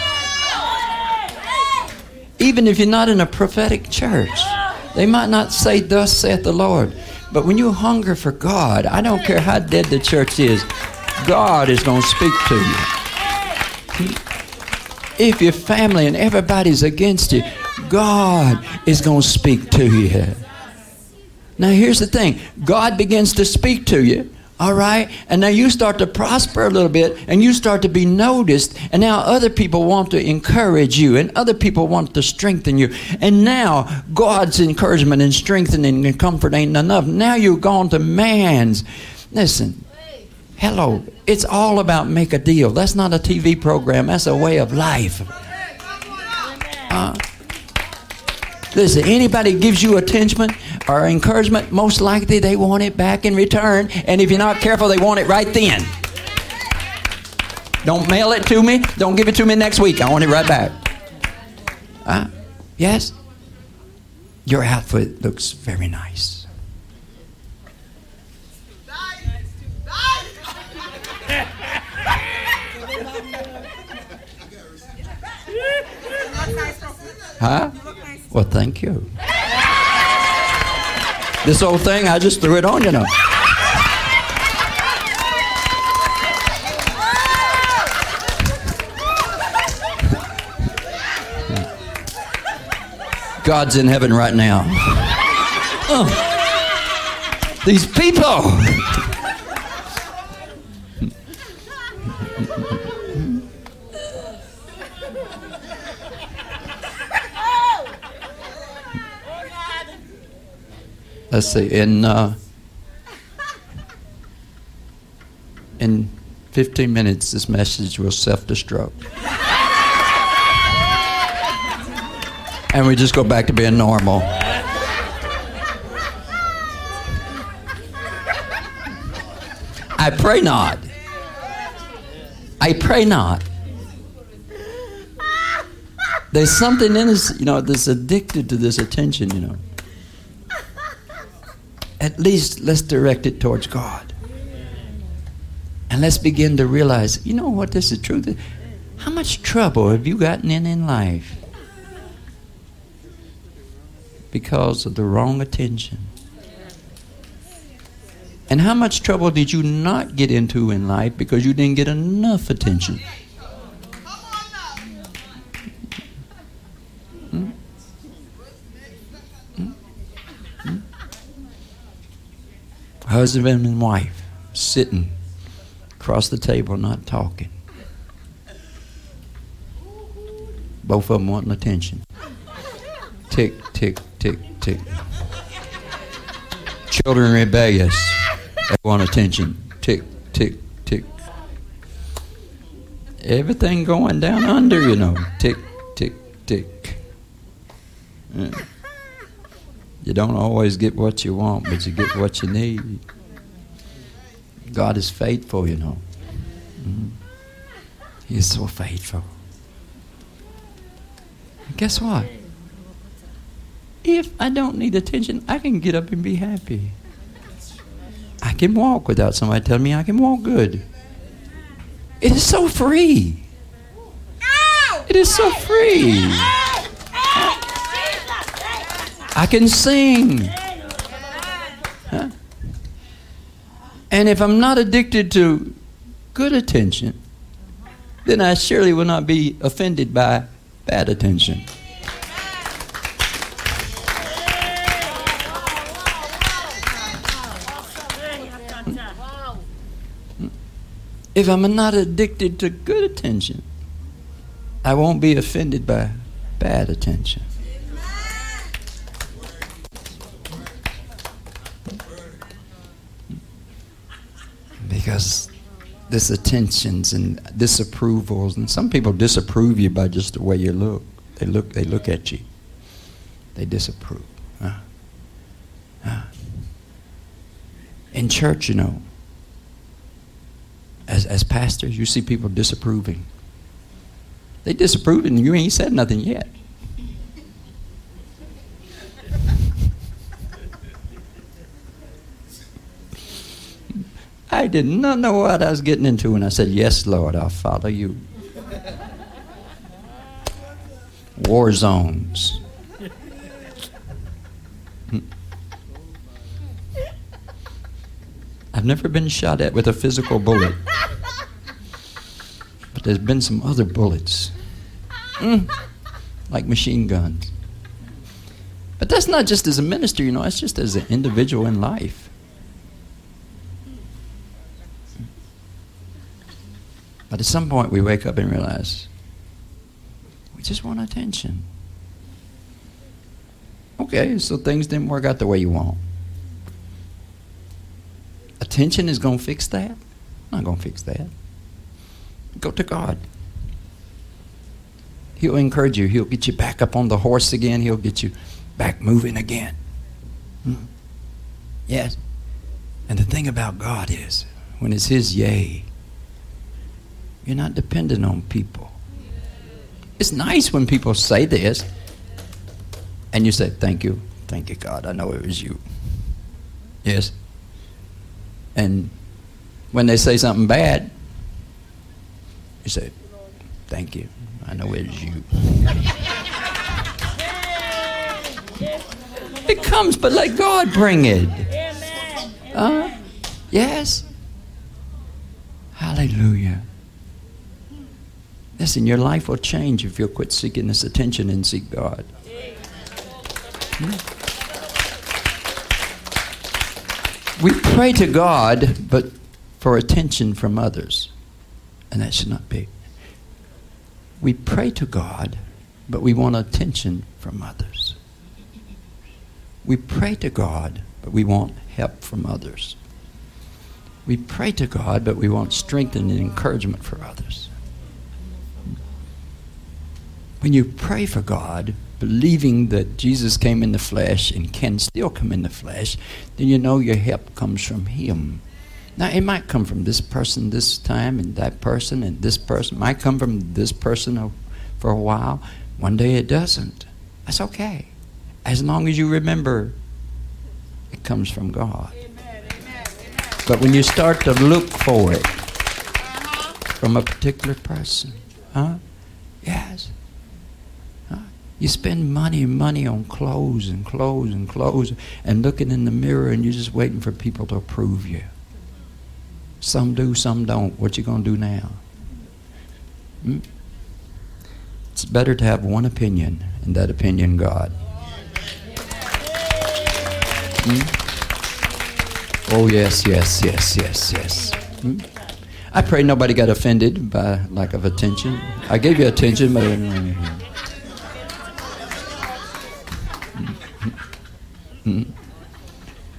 Even if you're not in a prophetic church, they might not say, Thus saith the Lord. But when you hunger for God, I don't care how dead the church is, God is going to speak to you. If your family and everybody's against you, God is going to speak to you. Now, here's the thing God begins to speak to you all right? And now you start to prosper a little bit and you start to be noticed. And now other people want to encourage you and other people want to strengthen you. And now God's encouragement and strengthening and comfort ain't enough. Now you've gone to man's. Listen, hello. It's all about make a deal. That's not a TV program, that's a way of life. Uh, Listen, anybody gives you attention or encouragement, most likely they want it back in return. And if you're not careful, they want it right then. Don't mail it to me. Don't give it to me next week. I want it right back. Huh? Yes? Your outfit looks very nice. Huh? Well, thank you. This old thing, I just threw it on, you know. God's in heaven right now. Oh, these people. Let's see. In uh, in 15 minutes, this message will self-destruct. and we just go back to being normal. I pray not. I pray not. There's something in us, you know, that's addicted to this attention, you know. At least let's direct it towards God. And let's begin to realize, you know what, this is truth. How much trouble have you gotten in in life? because of the wrong attention. And how much trouble did you not get into in life because you didn't get enough attention? Hmm? Hmm? Hmm? Husband and wife sitting across the table not talking. Both of them wanting attention. Tick, tick, tick, tick. Children rebellious. They want attention. Tick, tick, tick. Everything going down under, you know. Tick, tick, tick. Yeah. You don't always get what you want, but you get what you need. God is faithful, you know. Mm-hmm. He is so faithful. And guess what? If I don't need attention, I can get up and be happy. I can walk without somebody telling me I can walk good. It is so free. It is so free. I can sing. Huh? And if I'm not addicted to good attention, then I surely will not be offended by bad attention. If I'm not addicted to good attention, I won't be offended by bad attention. Because this attentions and disapprovals, and some people disapprove you by just the way you look. They look, they look at you. They disapprove. Huh? Huh? In church, you know, as, as pastors, you see people disapproving. They disapprove and you ain't said nothing yet. I did not know what I was getting into, and I said, Yes, Lord, I'll follow you. War zones. I've never been shot at with a physical bullet. But there's been some other bullets. Mm, like machine guns. But that's not just as a minister, you know, that's just as an individual in life. But at some point, we wake up and realize we just want attention. Okay, so things didn't work out the way you want. Attention is going to fix that? Not going to fix that. Go to God. He'll encourage you. He'll get you back up on the horse again. He'll get you back moving again. Hmm. Yes. And the thing about God is, when it's His yay, you're not dependent on people. It's nice when people say this, and you say, Thank you. Thank you, God. I know it was you. Yes. And when they say something bad, you say, Thank you. I know it was you. It comes, but let God bring it. Uh, yes. Hallelujah. Listen, your life will change if you'll quit seeking this attention and seek God. Hmm? We pray to God, but for attention from others. And that should not be. We pray to God, but we want attention from others. We pray to God, but we want help from others. We pray to God, but we want strength and encouragement for others. When you pray for God, believing that Jesus came in the flesh and can still come in the flesh, then you know your help comes from Him. Now, it might come from this person this time and that person and this person. It might come from this person for a while. One day it doesn't. That's okay. As long as you remember it comes from God. But when you start to look for it uh-huh. from a particular person, huh? Yes. You spend money and money on clothes and clothes and clothes and looking in the mirror and you're just waiting for people to approve you. Some do, some don't. What you going to do now? Hmm? It's better to have one opinion and that opinion God. Hmm? Oh yes, yes, yes, yes, yes. Hmm? I pray nobody got offended by lack of attention. I gave you attention, but.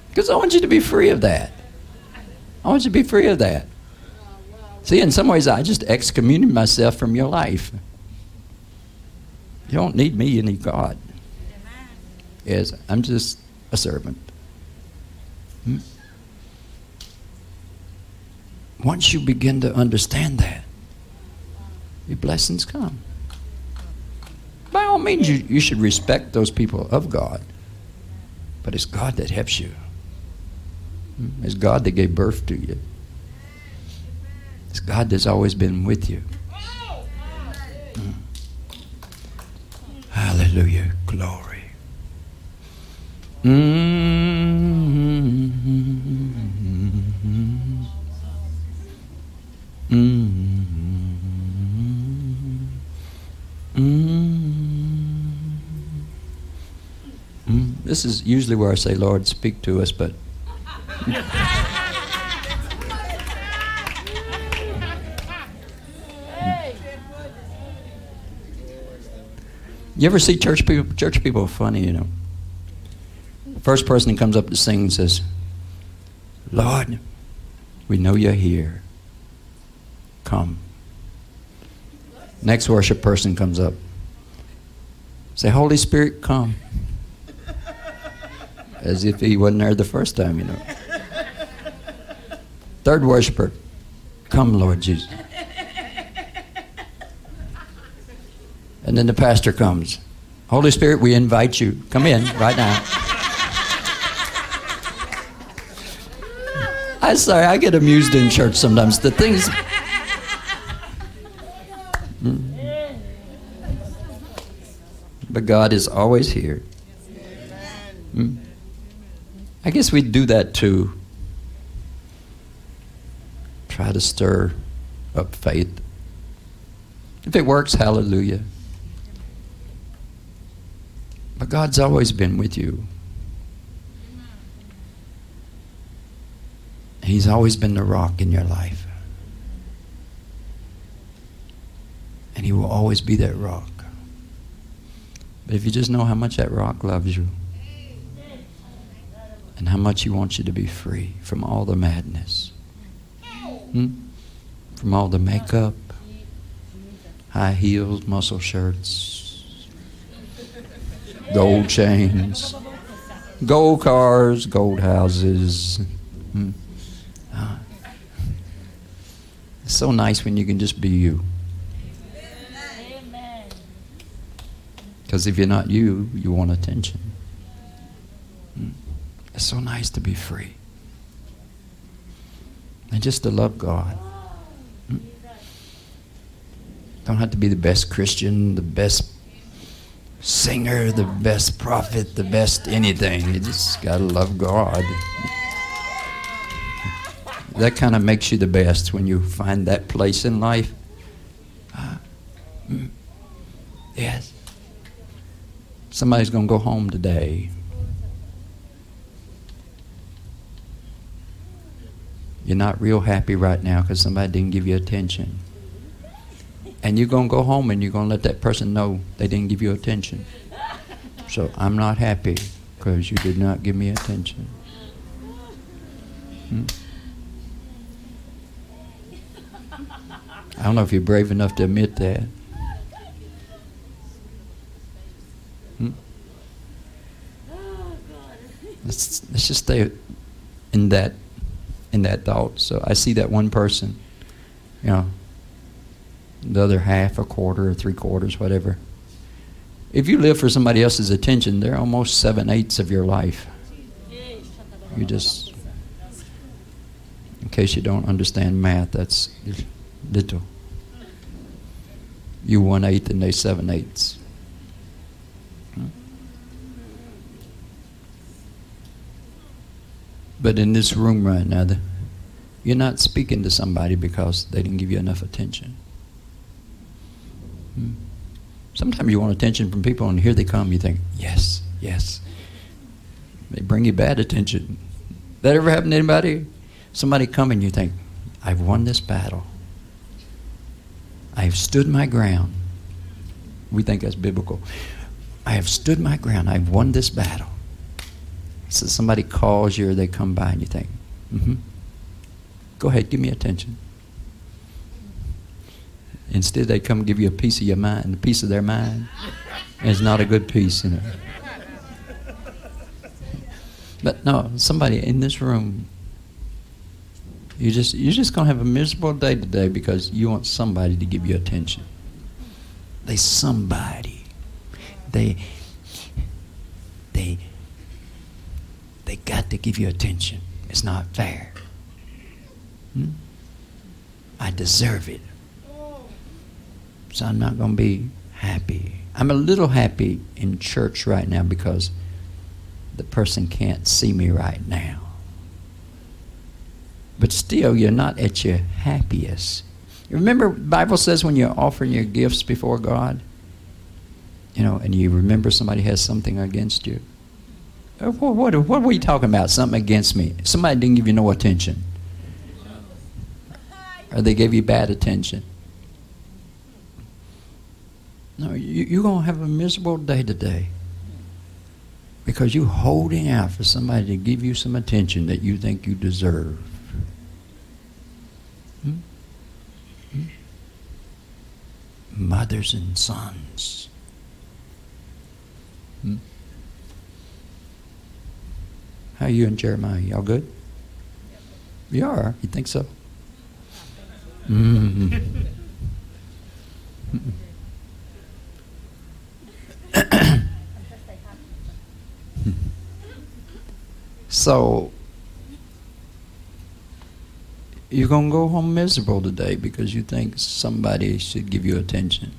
Because I want you to be free of that. I want you to be free of that. See, in some ways, I just excommunicated myself from your life. You don't need me, you need God. Yes, I'm just a servant. Hmm? Once you begin to understand that, your blessings come. By all means, you, you should respect those people of God. But it's God that helps you. It's God that gave birth to you. It's God that's always been with you. Mm. Hallelujah. Glory. Mm-hmm. Mm-hmm. Mm-hmm. This is usually where I say, Lord, speak to us, but. You ever see church people? Church people are funny, you know. First person that comes up to sing says, Lord, we know you're here. Come. Next worship person comes up. Say, Holy Spirit, come. As if he wasn't there the first time, you know. Third worshiper, come, Lord Jesus. And then the pastor comes. Holy Spirit, we invite you. Come in right now. I'm sorry, I get amused in church sometimes. The things. Mm. But God is always here. Mm. I guess we do that too. try to stir up faith. If it works, hallelujah. But God's always been with you. He's always been the rock in your life. And He will always be that rock. But if you just know how much that rock loves you and how much He wants you to be free from all the madness, hmm? from all the makeup, high heels, muscle shirts, gold chains, gold cars, gold houses. Hmm. Uh, it's so nice when you can just be you. Because if you're not you, you want attention. Hmm. It's so nice to be free. And just to love God. Hmm. Don't have to be the best Christian, the best singer, the best prophet, the best anything. You just got to love God. That kind of makes you the best when you find that place in life. Uh, mm, yes. Somebody's going to go home today. You're not real happy right now because somebody didn't give you attention. And you're going to go home and you're going to let that person know they didn't give you attention. So I'm not happy because you did not give me attention. Hmm? I don't know if you're brave enough to admit that. Hmm? Let's, let's just stay in that in that thought. So I see that one person, you know, the other half, a quarter, or three quarters, whatever. If you live for somebody else's attention, they're almost seven eighths of your life. You just, in case you don't understand math, that's little. You one eighth and they seven eighths. But in this room right now, the, you're not speaking to somebody because they didn't give you enough attention. Hmm? Sometimes you want attention from people, and here they come. You think, yes, yes. They bring you bad attention. That ever happened to anybody? Somebody come and you think, I've won this battle. I have stood my ground. We think that's biblical. I have stood my ground. I've won this battle. So somebody calls you or they come by and you think, mm-hmm. Go ahead, give me attention. Instead, they come give you a piece of your mind, a piece of their mind. And it's not a good piece, you know. But no, somebody in this room, you just you're just gonna have a miserable day today because you want somebody to give you attention. They somebody. They they they got to give you attention. It's not fair. Hmm? I deserve it. So I'm not going to be happy. I'm a little happy in church right now because the person can't see me right now. But still, you're not at your happiest. Remember, Bible says when you're offering your gifts before God, you know, and you remember somebody has something against you, what, what, what were you talking about? Something against me. Somebody didn't give you no attention. Or they gave you bad attention. No, you, you're going to have a miserable day today. Because you're holding out for somebody to give you some attention that you think you deserve. Hmm? Hmm? Mothers and sons. Hmm? How you and Jeremiah? Y'all good? You are? You think so? Mm-hmm. so you're going to go home miserable today because you think somebody should give you attention.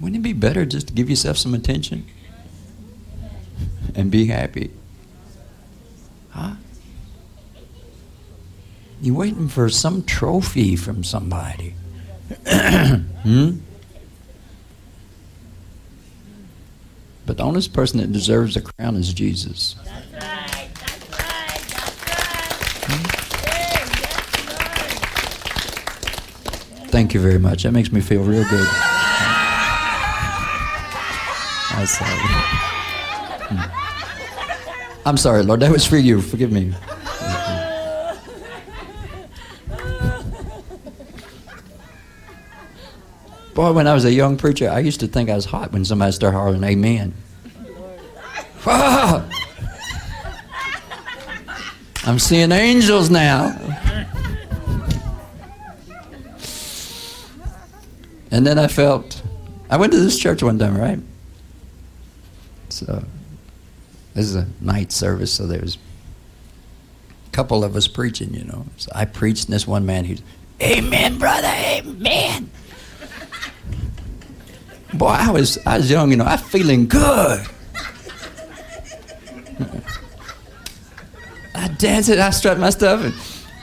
Wouldn't it be better just to give yourself some attention and be happy? Huh? You're waiting for some trophy from somebody. hmm? But the only person that deserves a crown is Jesus. That's right. That's right. That's right. Thank you very much. That makes me feel real good. I'm sorry. Hmm. I'm sorry, Lord. That was for you. Forgive me. Boy, when I was a young preacher, I used to think I was hot when somebody started hollering amen. I'm seeing angels now. And then I felt, I went to this church one time, right? So this is a night service, so there's a couple of us preaching, you know. So I preached, and this one man, he's, Amen, brother, Amen. Boy, I was I was young, you know, I feeling good. I dance it, I strut my stuff, and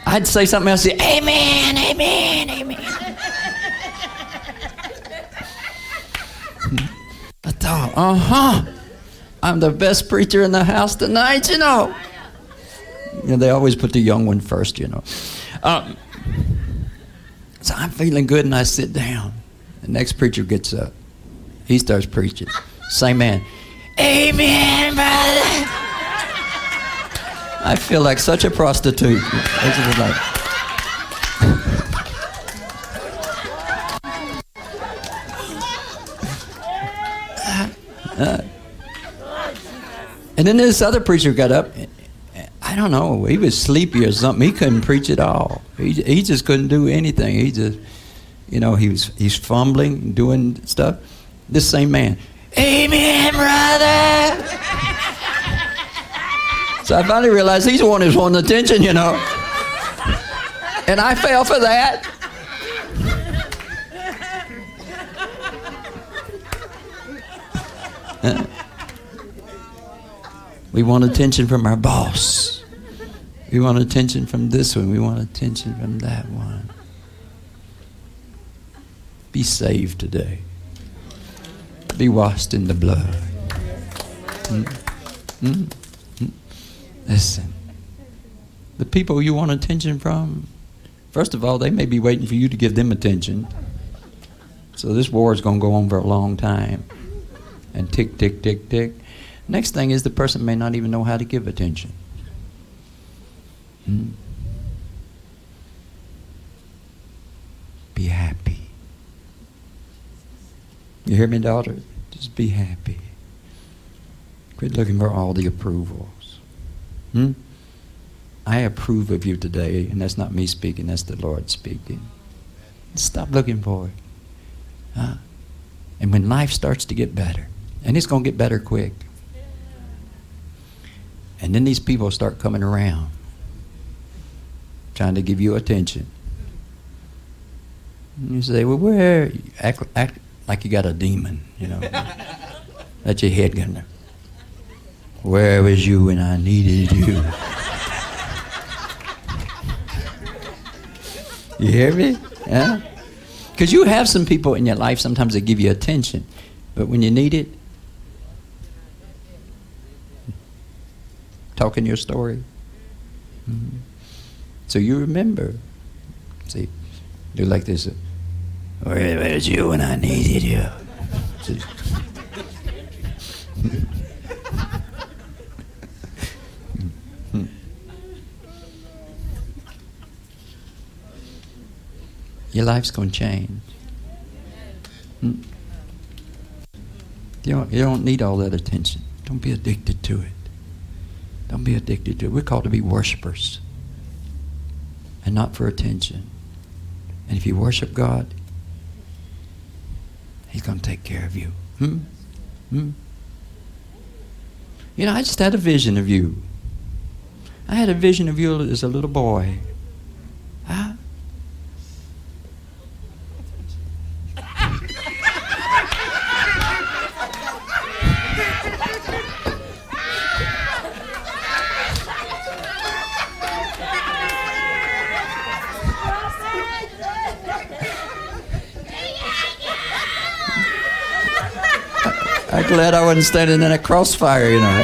I'd say something else, say, Amen, Amen, Amen. I thought, uh huh, I'm the best preacher in the house tonight, you know. You know, they always put the young one first, you know. Um, so I'm feeling good, and I sit down. The next preacher gets up. He starts preaching. Same man. Amen, brother. I feel like such a prostitute. And then this other preacher got up. I don't know. He was sleepy or something. He couldn't preach at all. He, he just couldn't do anything. He just, you know, he was he's fumbling, doing stuff. This same man, Amen, brother. so I finally realized he's the one who's wanting attention, you know. And I fell for that. We want attention from our boss. We want attention from this one. We want attention from that one. Be saved today be washed in the blood. Mm. Mm. Mm. Listen, the people you want attention from, first of all, they may be waiting for you to give them attention. So this war is going to go on for a long time. And tick, tick, tick, tick. Next thing is the person may not even know how to give attention. Hmm? Be happy. You hear me, daughter? Just be happy. Quit looking for all the approvals. Hmm? I approve of you today, and that's not me speaking, that's the Lord speaking. Stop looking for it. Huh? And when life starts to get better, and it's going to get better quick, and then these people start coming around, trying to give you attention. And you say, well, where? Act, act, like you got a demon, you know. That's your head going, where was you when I needed you? you hear me? Yeah? Because you have some people in your life sometimes that give you attention, but when you need it, talking your story. Mm-hmm. So you remember. See, do like this. Where was you when I needed you? Your life's going to change. You don't, you don't need all that attention. Don't be addicted to it. Don't be addicted to it. We're called to be worshipers and not for attention. And if you worship God, He's going to take care of you. Hmm? Hmm? You know, I just had a vision of you. I had a vision of you as a little boy. Huh? I wasn't standing in a crossfire, you know.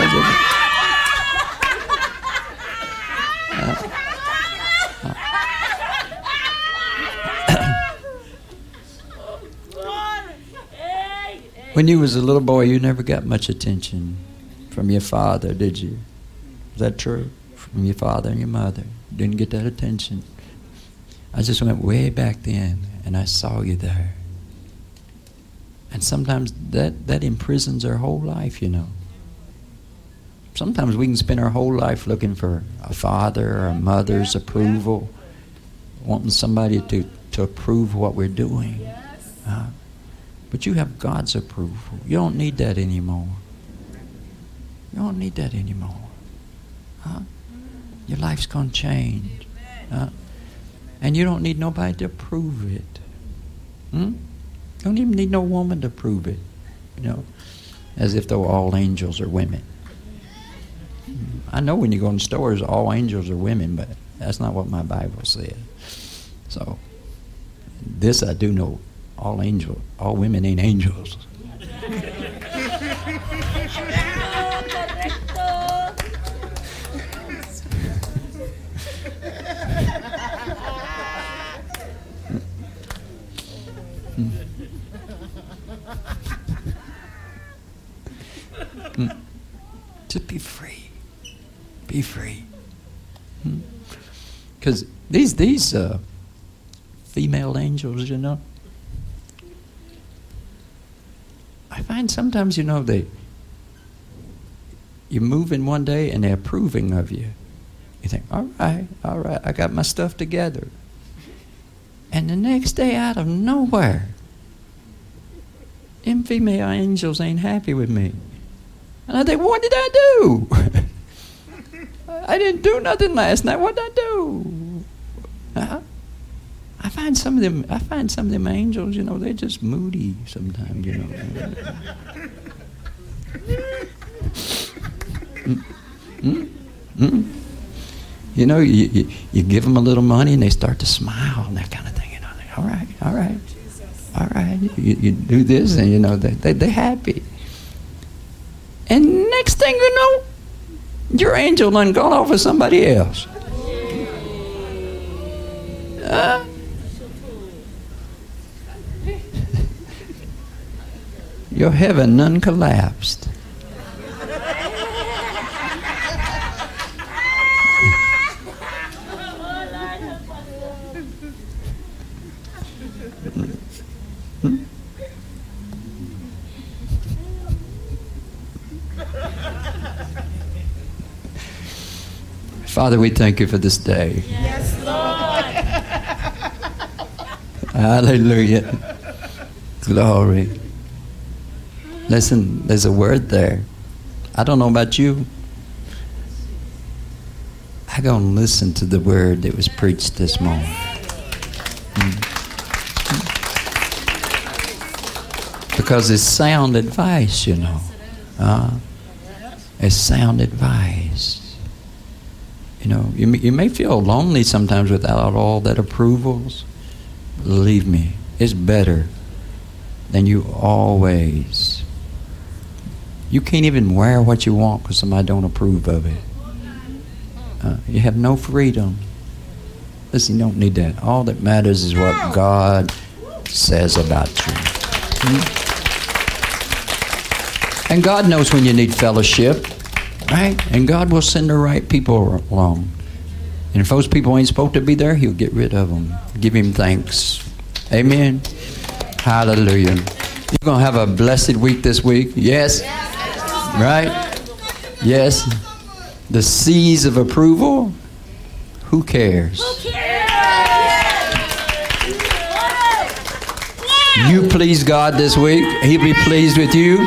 when you was a little boy, you never got much attention from your father, did you? Is that true? From your father and your mother. Didn't get that attention. I just went way back then and I saw you there. And sometimes that, that imprisons our whole life, you know. Sometimes we can spend our whole life looking for a father or a mother's approval, wanting somebody to, to approve what we're doing. Uh, but you have God's approval. You don't need that anymore. You don't need that anymore. Huh? Your life's going to change. Uh, and you don't need nobody to approve it. Hmm? Don't even need no woman to prove it. You know, as if though all angels are women. Mm, I know when you go in stores, all angels are women, but that's not what my Bible says. So, this I do know: all angel, all women ain't angels. Just be free. Be free. Because these these uh, female angels, you know, I find sometimes, you know, they you move in one day and they're approving of you. You think, all right, all right, I got my stuff together. And the next day, out of nowhere, them female angels ain't happy with me. And I think, what did I do? I didn't do nothing last night. What did I do? Uh, I find some of them. I find some of them angels. You know, they're just moody sometimes. You know. mm, mm, mm. You know, you, you, you, give them a little money and they start to smile and that kind of thing. You know, all right, all right, all right. You, you do this and you know they, they they're happy. And next thing you know, your angel done gone off with somebody else. Uh, your heaven none collapsed. Father, we thank you for this day. Yes, Lord. Hallelujah. Glory. Listen, there's a word there. I don't know about you. Going to listen to the word that was preached this morning. Mm. Because it's sound advice, you know. Uh, it's sound advice. You know, you, you may feel lonely sometimes without all that approvals. Believe me, it's better than you always. You can't even wear what you want because somebody don't approve of it. Uh, you have no freedom. Listen, you don't need that. All that matters is what God says about you. Hmm? And God knows when you need fellowship. Right? And God will send the right people along. And if those people ain't supposed to be there, He'll get rid of them. Give Him thanks. Amen. Hallelujah. You're going to have a blessed week this week. Yes? Right? Yes. The seas of approval. Who cares? You please God this week. He'll be pleased with you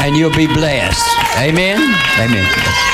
and you'll be blessed. Amen. Amen.